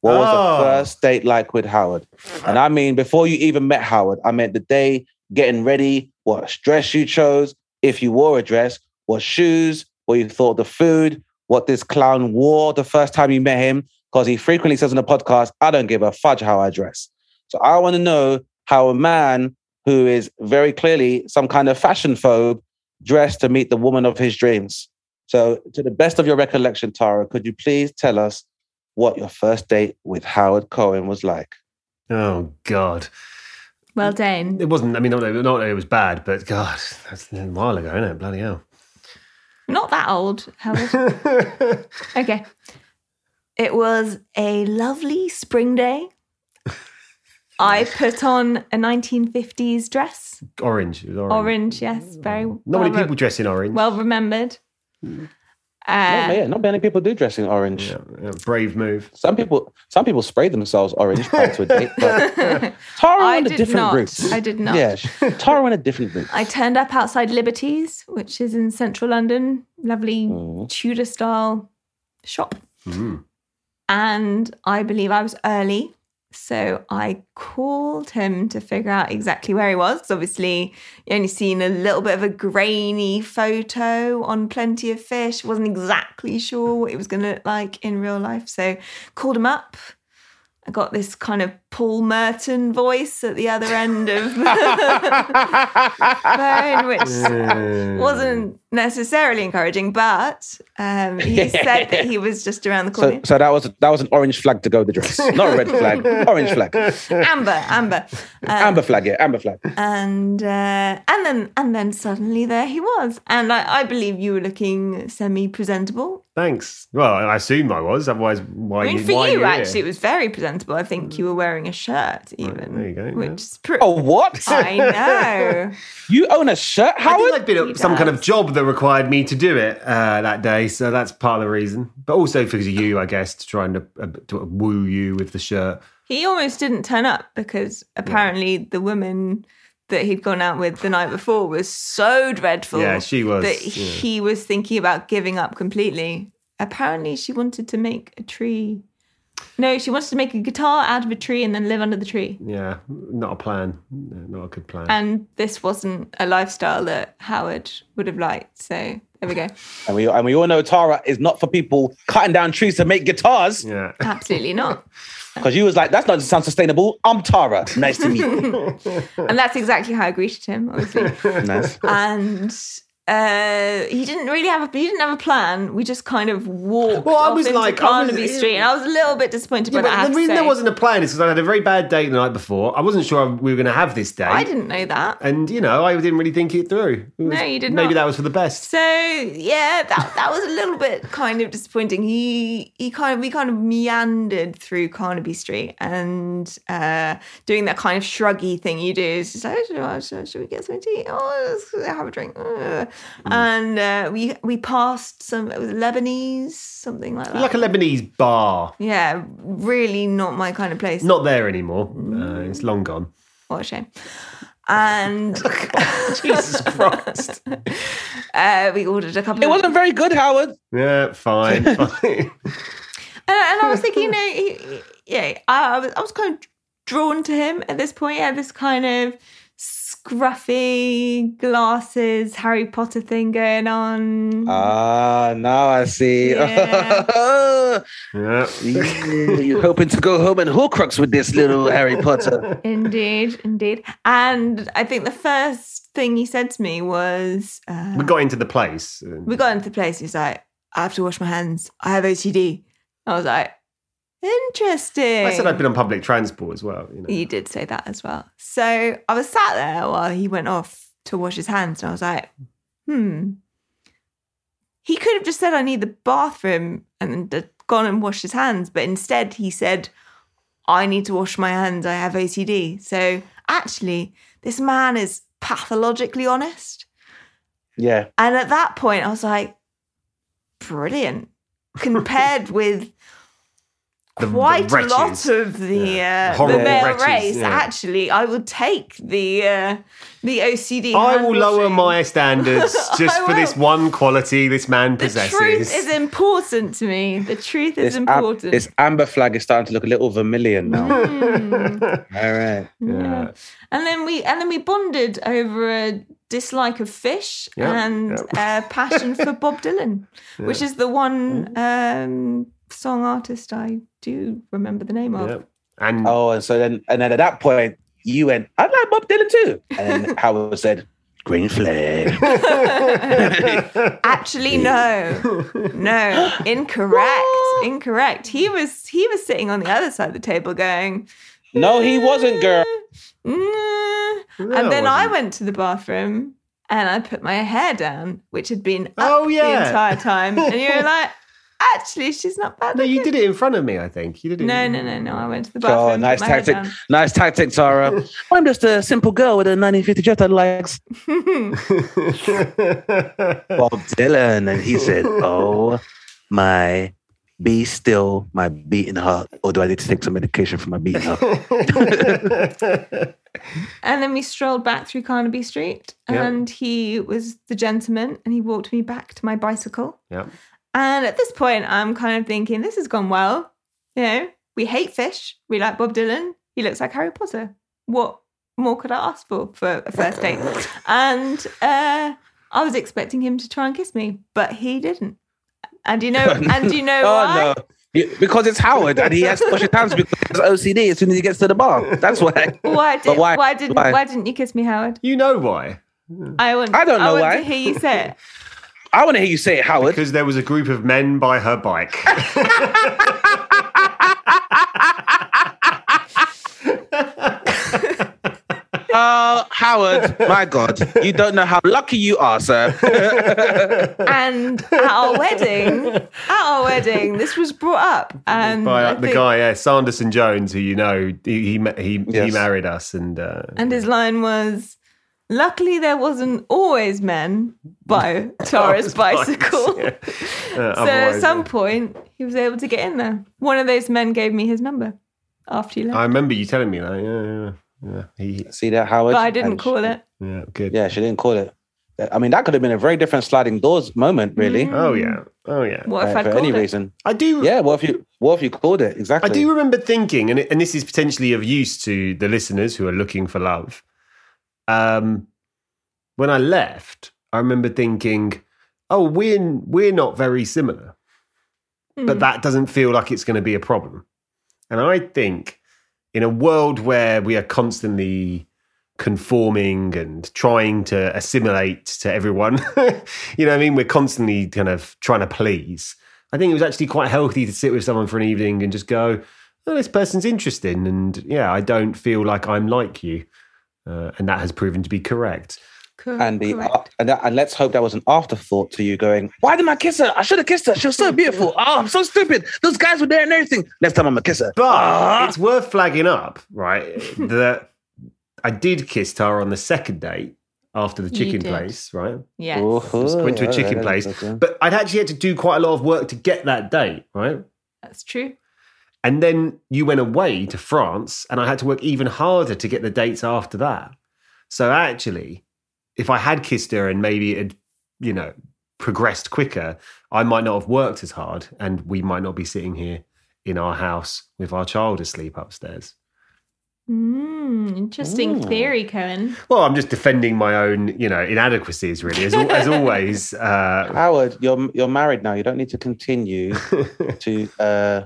What was Oh. the first date like with Howard? And I mean, before you even met Howard, I meant the day getting ready, what dress you chose, if you wore a dress, what shoes, what you thought the food, what this clown wore the first time you met him. Because he frequently says on the podcast, I don't give a fudge how I dress. So I want to know how a man who is very clearly some kind of fashion phobe dressed to meet the woman of his dreams. So, to the best of your recollection, Tara, could you please tell us what your first date with Howard Cohen was like? Oh God. Well, Dane. It wasn't. I mean, not, that- not that it was bad, but God, that's a while ago, isn't it? Bloody hell. Not that old, Howard. okay. It was a lovely spring day. I put on a 1950s dress. Orange. Orange. Orange, yes. Very Not many well, people dress in orange. well remembered. Not, hmm. Uh, yeah, not many people do dress in orange. Yeah, yeah, brave move. Some people, some people spray themselves orange prior to a date. But Tara I went a different not. route. I did not. Yeah, Tara went a different route. I turned up outside Liberty's, which is in central London. Lovely Mm. Tudor style shop. Mm. And I believe I was early. So I called him to figure out exactly where he was. Obviously, you only seen a little bit of a grainy photo on Plenty of Fish. Wasn't exactly sure what it was going to look like in real life. So called him up. I got this kind of Paul Merton voice at the other end of the phone, which wasn't necessarily encouraging, but um, he said that he was just around the corner. So, so that was that was an orange flag to go with the dress, not a red flag. Orange flag, amber, amber, uh, amber flag, yeah, amber flag. and uh, and then and then suddenly there he was, and I, I believe you were looking semi-presentable. Thanks. Well, I assume I was. Otherwise, why? I mean, you, for why you are here? actually, it was very presentable. I think you were wearing a shirt, even, there you go, which yeah. is pretty. Oh, what? I know. You own a shirt, I Howard? think I'd been at some kind of job that required me to do it uh, that day, so that's part of the reason. But also because of you, I guess, to try and uh, to woo you with the shirt. He almost didn't turn up because apparently the woman that he'd gone out with the night before was so dreadful. Yeah, she was, That yeah. he was thinking about giving up completely. Apparently, she wanted to make a tree. No, she wanted to make a guitar out of a tree and then live under the tree. Yeah, not a plan. No, Not a good plan. And this wasn't a lifestyle that Howard would have liked. So there we go. and we and we all know Tara is not for people cutting down trees to make guitars. yeah. Absolutely not. Because you was like, that's not sound sustainable. I'm Tara. Nice to meet you. And that's exactly how I greeted him, obviously. nice. and uh, he didn't really have a he didn't have a plan. We just kind of walked Well, I was like- I was- Carnaby Street, and I was a little bit disappointed Yeah, by but the reason there wasn't a plan is because I had a very bad date the night before. I wasn't sure we were going to have this day. I didn't know that. And, you know, I didn't really think it through. It was- No, you didn't. Maybe not. that was for the best. So yeah, that that was a little bit kind of disappointing. He he kind of we kind of meandered through Carnaby Street and uh, doing that kind of shruggy thing you do. It's just like, oh, should, should we get something to eat? Oh, let's have a drink. Uh. And uh, we we passed some it was Lebanese something like that. Like a Lebanese bar. yeah, really not my kind of place. Not there anymore. Uh, it's long gone. What a shame. And Jesus Christ. uh, we ordered a couple. It of, wasn't very good, Howard. Yeah, fine. fine. And, and I was thinking, you know, he, he- yeah, I, I was I was kind of drawn to him at this point. Yeah, this kind of scruffy glasses Harry Potter thing going on. Ah, now I see. Yeah. yeah. You're hoping to go home and Horcrux with this little Harry Potter. indeed, indeed. And I think the first thing he said to me was, uh, We got into the place. we got into the place. He's like, I have to wash my hands. I have OCD. I was like, interesting. I said I'd been on public transport as well. You know. You did say that as well. So I was sat there while he went off to wash his hands, and I was like, hmm. He could have just said, I need the bathroom and then gone and washed his hands. But instead, he said, I need to wash my hands. I have OCD. So actually, this man is pathologically honest. Yeah. And at that point, I was like, brilliant. Compared with The- the quite a lot of the, Yeah. uh, the male wretches, race, yeah. actually, I will take the uh, the OCD. I will lower washing. my standards just for this one quality this man The possesses. truth is important to me. The truth is This, am- important. this amber flag is starting to look a little vermilion now. Mm. All right. Yeah. And then we and then we bonded over a dislike of fish Yeah, and yeah. a passion for Bob Dylan, which is the one um, song artist I do remember the name of. Yeah. And Oh, and so then, and then at that point, you went, I like Bob Dylan too. And then Howard said, Green flag. Actually, no, no, incorrect, incorrect. He was he was sitting on the other side of the table, going, No, he wasn't, girl. "Mm." No, and then I went to the bathroom and I put my hair down, which had been up Oh, yeah. the entire time. And you were like, actually, she's not bad. no, you did it in front of me, I think. You did it. No, no, no, no. I went to the bathroom. Oh, nice tactic. Nice tactic, Tara. I'm just a simple girl with a 1950 jet that likes Bob Dylan. And he said, Oh, my, be still my beating heart. Or do I need to take some medication for my beating heart? And then we strolled back through Carnaby Street, Yeah. and he was the gentleman, and he walked me back to my bicycle. yeah. And at this point, I'm kind of thinking, this has gone well. You know, we hate fish. We like Bob Dylan. He looks like Harry Potter. What more could I ask for for a first date? and uh, I was expecting him to try and kiss me, but he didn't. And you know, and you know oh, why? no. Because it's Howard and he has to wash his hands because he has OCD as soon as he gets to the bar. That's why. Why, did, why, why- didn't why? why? didn't you kiss me, Howard? You know why? I want. I don't know I want why. to hear you say it. I want to hear you say it, Howard. Because there was a group of men by her bike. Oh, Howard, my God, you don't know how lucky you are, sir. And at our wedding, at our wedding, this was brought up, and by uh, the think- guy, yeah, Sanderson Jones, who you know, he he ma- he, he married us, and uh, And his line was, "Luckily, there wasn't always men by Tara's bicycle." Yeah. Uh, so at some yeah. point, he was able to get in there. One of those men gave me his number after you left, I remember you telling me that. Yeah, yeah, yeah. He, See that, Howard? but I didn't And call she- it. yeah, good. Yeah, she didn't call it. I mean, that could have been a very different sliding doors moment, really. Oh yeah. Oh yeah. What if uh, I'd for called any it? reason. I do. Yeah, what if you what if you called it? Exactly. I do remember thinking, and, it- and this is potentially of use to the listeners who are looking for love. Um, when I left, I remember thinking, "Oh, we're we're not very similar," Hmm. but that doesn't feel like it's going to be a problem. And I think in a world where we are constantly conforming and trying to assimilate to everyone. you know what I mean? We're constantly kind of trying to please. I think it was actually quite healthy to sit with someone for an evening and just go, oh, this person's interesting. And yeah, I don't feel like I'm like you. Uh, and that has proven to be correct. Cor- And the correct. and, that, and let's hope that was an afterthought to you going, why didn't I kiss her? I should have kissed her. She was so beautiful. Oh, I'm so stupid. Those guys were there and everything. Next time I'm gonna kiss her. But Ah. it's worth flagging up, right? that I did kiss Tara on the second date after the chicken place, right? Yes. Oh, Went to a chicken place. But I'd actually had to do quite a lot of work to get that date, right? That's true. And then you went away to France, and I had to work even harder to get the dates after that. So actually, if I had kissed her and maybe it had, you know, progressed quicker, I might not have worked as hard, and we might not be sitting here in our house with our child asleep upstairs. Mm, interesting Ooh. theory, Cohen. Well, I'm just defending my own, you know, inadequacies, really, as, as always. Uh, Howard, you're you're married now. You don't need to continue to. uh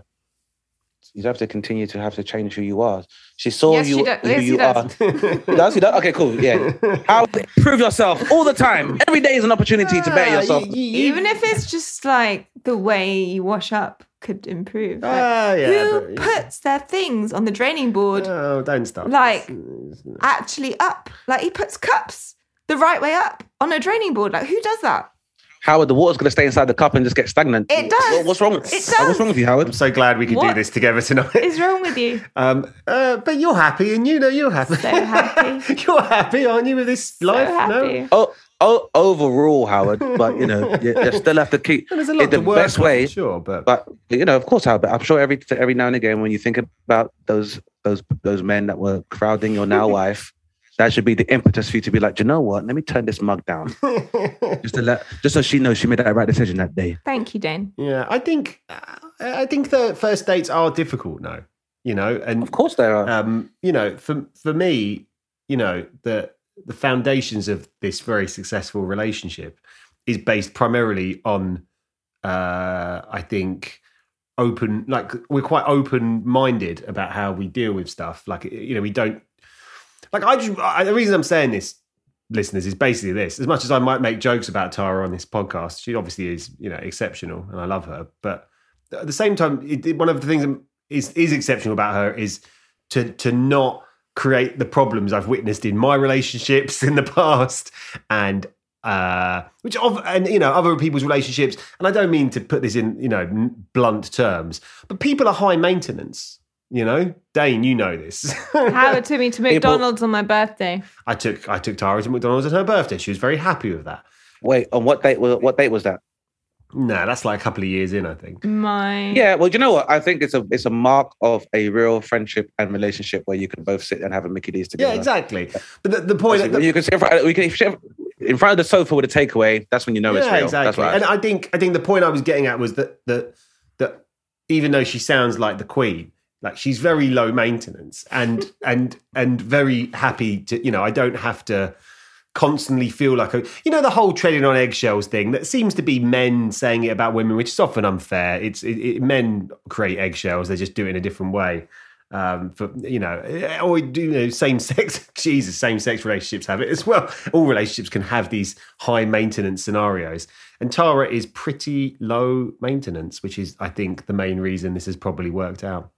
You don't have to continue to have to change who you are. She saw Yes, you she does. who Yes, you does. are. does? Does? Okay, cool. Yeah. How prove yourself all the time. Every day is an opportunity to better Ah, yourself. you- you- Even if it's just like the way you wash up could improve. Like, Ah, yeah, who but- puts their things on the draining board Oh, don't stop. Like- actually up? Like he puts cups the right way up on a draining board. Like who does that? Howard, the water's going to stay inside the cup and just get stagnant. It does. What- What's wrong? It does. What's wrong with you, Howard? I'm so glad we could do this together tonight. Is wrong with you? Um, uh, but you're happy, and you know you're happy. So happy. you're happy, aren't you, with this So life? happy. Oh, oh, overall, Howard, but you know, you, you still have to keep No, there's a lot it the to work best on, way. sure, but, But you know, of course, Howard. But I'm sure every every now and again, when you think about those those those men that were crowding your now wife, that should be the impetus for you to be like, "Do you know what? Let me turn this mug down, just to let, just so she knows she made that right decision that day. Thank you, Dan. yeah, I think uh, I think the first dates are difficult now. You know, and Of course, they are. um, you know, for for me, you know, the the foundations of this very successful relationship is based primarily on, uh, I think, open. Like we're quite open minded about how we deal with stuff. Like you know, we don't. Like I just I, the reason I'm saying this, listeners, is basically this. As much as I might make jokes about Tara on this podcast, she obviously is you know exceptional, and I love her. But at the same time, it, one of the things that is is exceptional about her is to to not create the problems I've witnessed in my relationships in the past and uh which of and you know other people's relationships and I don't mean to put this in you know blunt terms but people are high maintenance you know Dane you know this Howard took me to People- McDonald's on my birthday. I took I took Tara to McDonald's at her birthday she was very happy with that Wait, on what date? was What date was that? no that's like a couple of years in I think My Yeah, well, you know what? I think it's a it's a mark of a real friendship and relationship where you can both sit and have a Mickey D's together. yeah exactly but the, the point When you can sit in front, we can if in front of the sofa with a takeaway. That's when you know it's yeah, real. exactly. That's right. And I think I think the point I was getting at was that that that even though she sounds like the queen, like she's very low maintenance and and and very happy to you know I don't have to constantly feel like a you know the whole treading on eggshells thing that seems to be men saying it about women which is often unfair it's it, it, men create eggshells they just do it in a different way um, for you know, or you know, same sex. Jesus, same sex relationships have it as well. All relationships can have these high maintenance scenarios, and Tara is pretty low maintenance, which is, I think, the main reason this has probably worked out.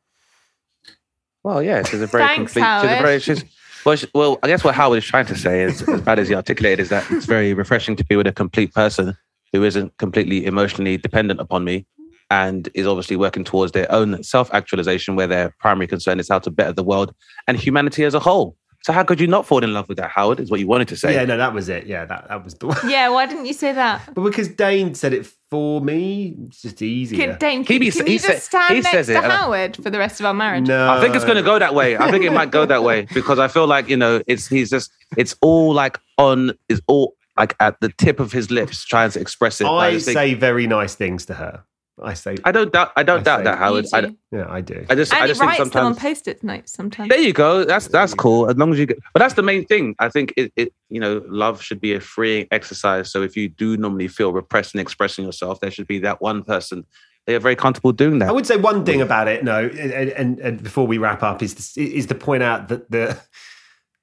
Well, yeah, she's a very Thanks, complete. She's a Howard. very. She's, well, she, well, I guess what Howard is trying to say is, as bad as he articulated, is that it's very refreshing to be with a complete person who isn't completely emotionally dependent upon me, and is obviously working towards their own self-actualization, where their primary concern is how to better the world and humanity as a whole. So, how could you not fall in love with that, Howard? Is what you wanted to say. Yeah, no, that was it. Yeah, that that was the one. Yeah, why didn't you say that? But because Dane said it for me, it's just easier. Can, Dane, can, be- can he you said- just stand he next says to it, and I- Howard for the rest of our marriage? no, I think it's going to go that way. I think it might go that way because I feel like you know it's he's just it's all like on is all like at the tip of his lips trying to express it. I just think- say very nice things to her. I say, I don't doubt. I don't I doubt say- that, Howard. I, do. yeah, I do. I just, and I just think writes them on post-it notes sometimes. There you go. That's that's cool. As long as you get, but that's the main thing. I think it, it, you know, love should be a freeing exercise. So if you do normally feel repressed in expressing yourself, there should be that one person they are very comfortable doing that. I would say one thing about it, no, and, and, and before we wrap up, is to, is to point out that the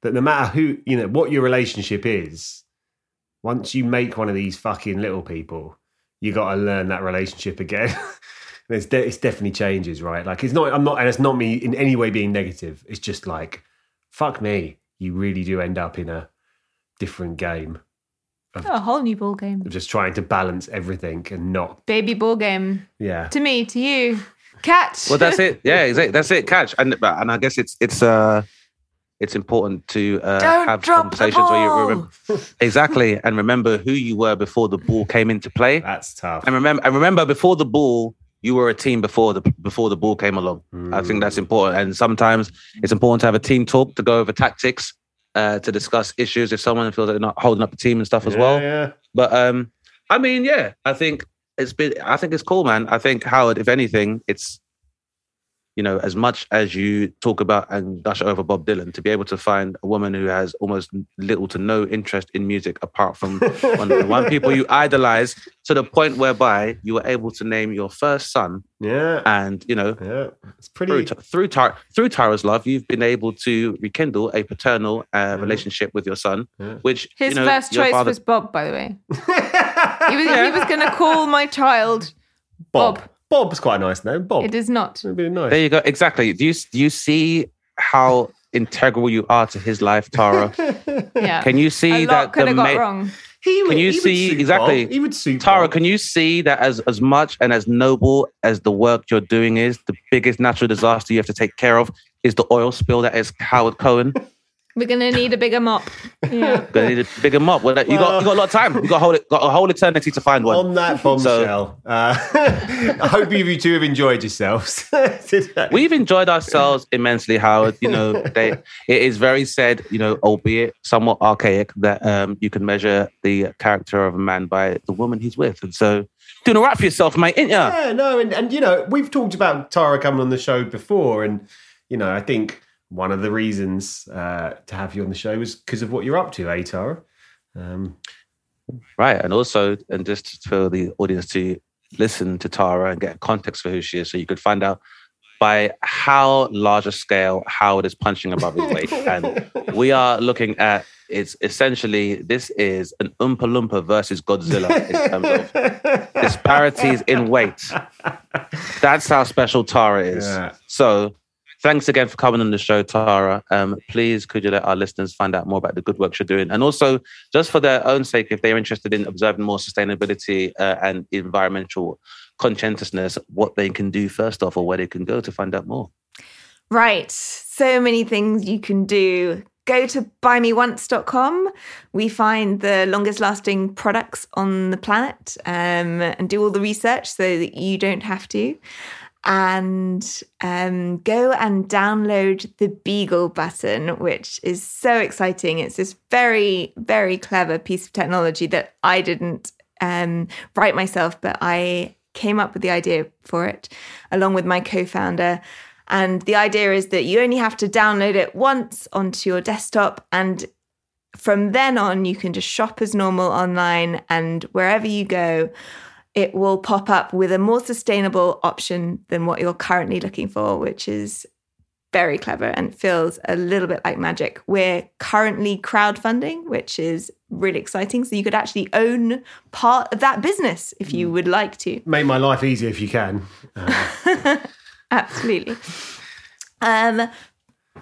that no matter who you know what your relationship is, once you make one of these fucking little people, you got to learn that relationship again. it's, de- it's definitely changes, right? Like it's not. I'm not, and it's not me in any way being negative. It's just like, fuck me. You really do end up in a different game Oh, a whole new ball game. of just trying to balance everything and not. Baby ball game. Yeah. To me, to you. Catch. Well, that's it. Yeah, exactly. That's it. Catch and and I guess it's it's uh it's important to uh, Don't have drop the conversations where you ball. remember exactly and remember who you were before the ball came into play. That's tough. And remember, and remember before the ball, you were a team before the before the ball came along. I think that's important. And sometimes it's important to have a team talk to go over tactics, uh, to discuss issues if someone feels that they're not holding up the team and stuff as Yeah, well. Yeah. But um, I mean, yeah, I think it's been. I think it's cool, man. I think Howard, if anything, it's you know, as much as you talk about and gush over Bob Dylan, to be able to find a woman who has almost little to no interest in music apart from one of the one people you idolize, to the point whereby you were able to name your first son, Yeah. and you know, Yeah. It's through pretty. through Tara, through Tara's love, you've been able to rekindle a paternal uh, relationship with your son, Yeah. which His you know, first choice father- was Bob, by the way. He was, he was going to call my child Bob. Bob. Bob's quite a nice name. Bob. It is not. It'd be nice. There you go. Exactly. Do you do you see how integral you are to his life, Tara? Yeah. Can you see a that could the have got ma- wrong. He would, Can you he would see- suit exactly. Bob. He would suit Tara, Bob. can you see that as as much and as noble as the work you're doing is, the biggest natural disaster you have to take care of is the oil spill that is Howard Cohen. We're going to need a bigger mop. Yeah. Gonna need a bigger mop. Well, you got you got a lot of time. You got a whole got a whole eternity to find one. On that bombshell, uh, I hope you two have enjoyed yourselves today. We've enjoyed ourselves immensely, Howard. You know, they, it is very said, you know, albeit somewhat archaic, that um, you can measure the character of a man by the woman he's with. And so, doing all right for yourself, mate, ain't ya? Yeah, no, and, and you know, we've talked about Tara coming on the show before, and you know, I think one of the reasons uh, to have you on the show was because of what you're up to, eh, Tara? Um, Right. And also, and just for the audience to listen to Tara and get context for who she is, so you could find out by how large a scale Howard is punching above his weight. And we are looking at it's essentially this is an Oompa Loompa versus Godzilla in terms of disparities in weight. That's how special Tara is. Yeah. So thanks again for coming on the show, Tara. Um, please could you let our listeners find out more about the good work you're doing? And also, just for their own sake, if they're interested in observing more sustainability uh, and environmental conscientiousness, what they can do first off or where they can go to find out more. Right. So many things you can do. Go to buymeonce.com. We find the longest lasting products on the planet um, and do all the research so that you don't have to. And um, go and download the Beagle button, which is so exciting. It's this very, very clever piece of technology that I didn't um, write myself, but I came up with the idea for it along with my co founder. And the idea is that you only have to download it once onto your desktop. And from then on, you can just shop as normal online. And wherever you go, it will pop up with a more sustainable option than what you're currently looking for, which is very clever and feels a little bit like magic. We're currently crowdfunding, which is really exciting. So you could actually own part of that business if you would like to. make my life easier if you can. Uh, Absolutely. Um,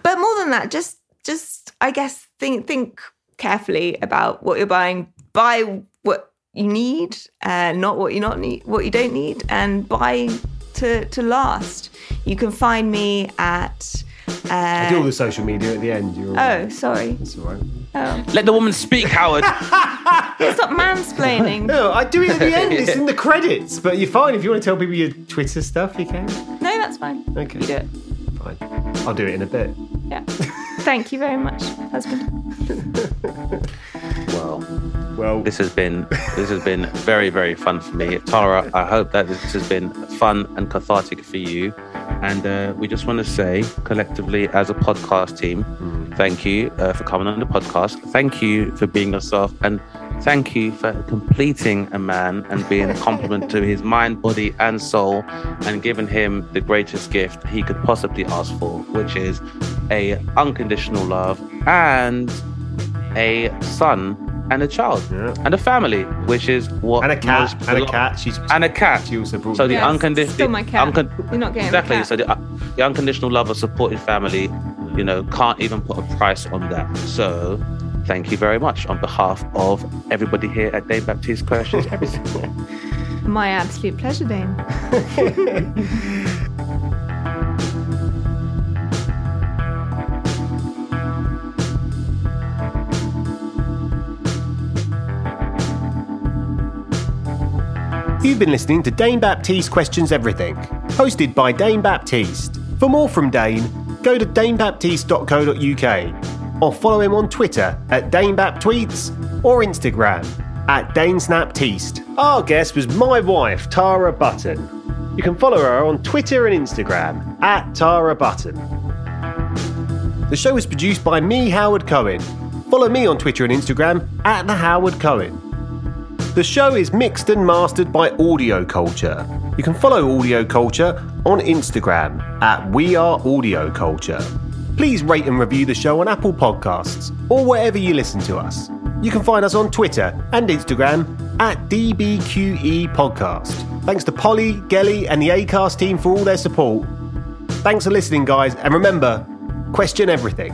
but more than that, just just I guess think think carefully about what you're buying. Buy what you need, uh, not what you not need, what you don't need, and buy to to last. You can find me at. I do all Uh, the social media at the end. You're all oh, sorry. That's all right. Oh, Let the woman speak, Howard. stop mansplaining. No, I do it at the end. It's in the credits. But you're fine. If you want to tell people your Twitter stuff, you can. No, that's fine. Okay. You do it. Fine. I'll do it in a bit. Yeah. Thank you very much, husband. well, Well, this has been this has been very very fun for me. Tara i hope that this has been fun and cathartic for you. And uh, we just want to say collectively as a podcast team thank you uh, for coming on the podcast. Thank you for being yourself and thank you for completing a man and being a compliment to his mind body and soul and giving him the greatest gift he could possibly ask for which is a unconditional love, and a son and a child Yeah. and a family, which is what And a cat. most And a cat. She's and a cat. She also brought So the Yes, unconditional, still my cat. You're not getting exactly. the cat. So the, uh, the unconditional love of supported family, you know, can't even put a price on that. So, thank you very much on behalf of everybody here at Dane Baptiste Questions Everything. My absolute pleasure, Dane. You've been listening to Dane Baptiste Questions Everything, hosted by Dane Baptiste. For more from Dane, go to danebaptiste.co.uk or follow him on Twitter at DaneBapTweets or Instagram at DaneSnapTweets. Our guest was my wife, Tara Button. You can follow her on Twitter and Instagram at Tara Button. The show is produced by me, Howard Cohen. Follow me on Twitter and Instagram at the Howard Cohen. The show is mixed and mastered by Audio Culture. You can follow Audio Culture on Instagram at We Are Audio Culture. Please rate and review the show on Apple Podcasts or wherever you listen to us. You can find us on Twitter and Instagram at DBQE Podcast. Thanks to Polly, Gelly, and the ACAST team for all their support. Thanks for listening, guys, and remember question everything.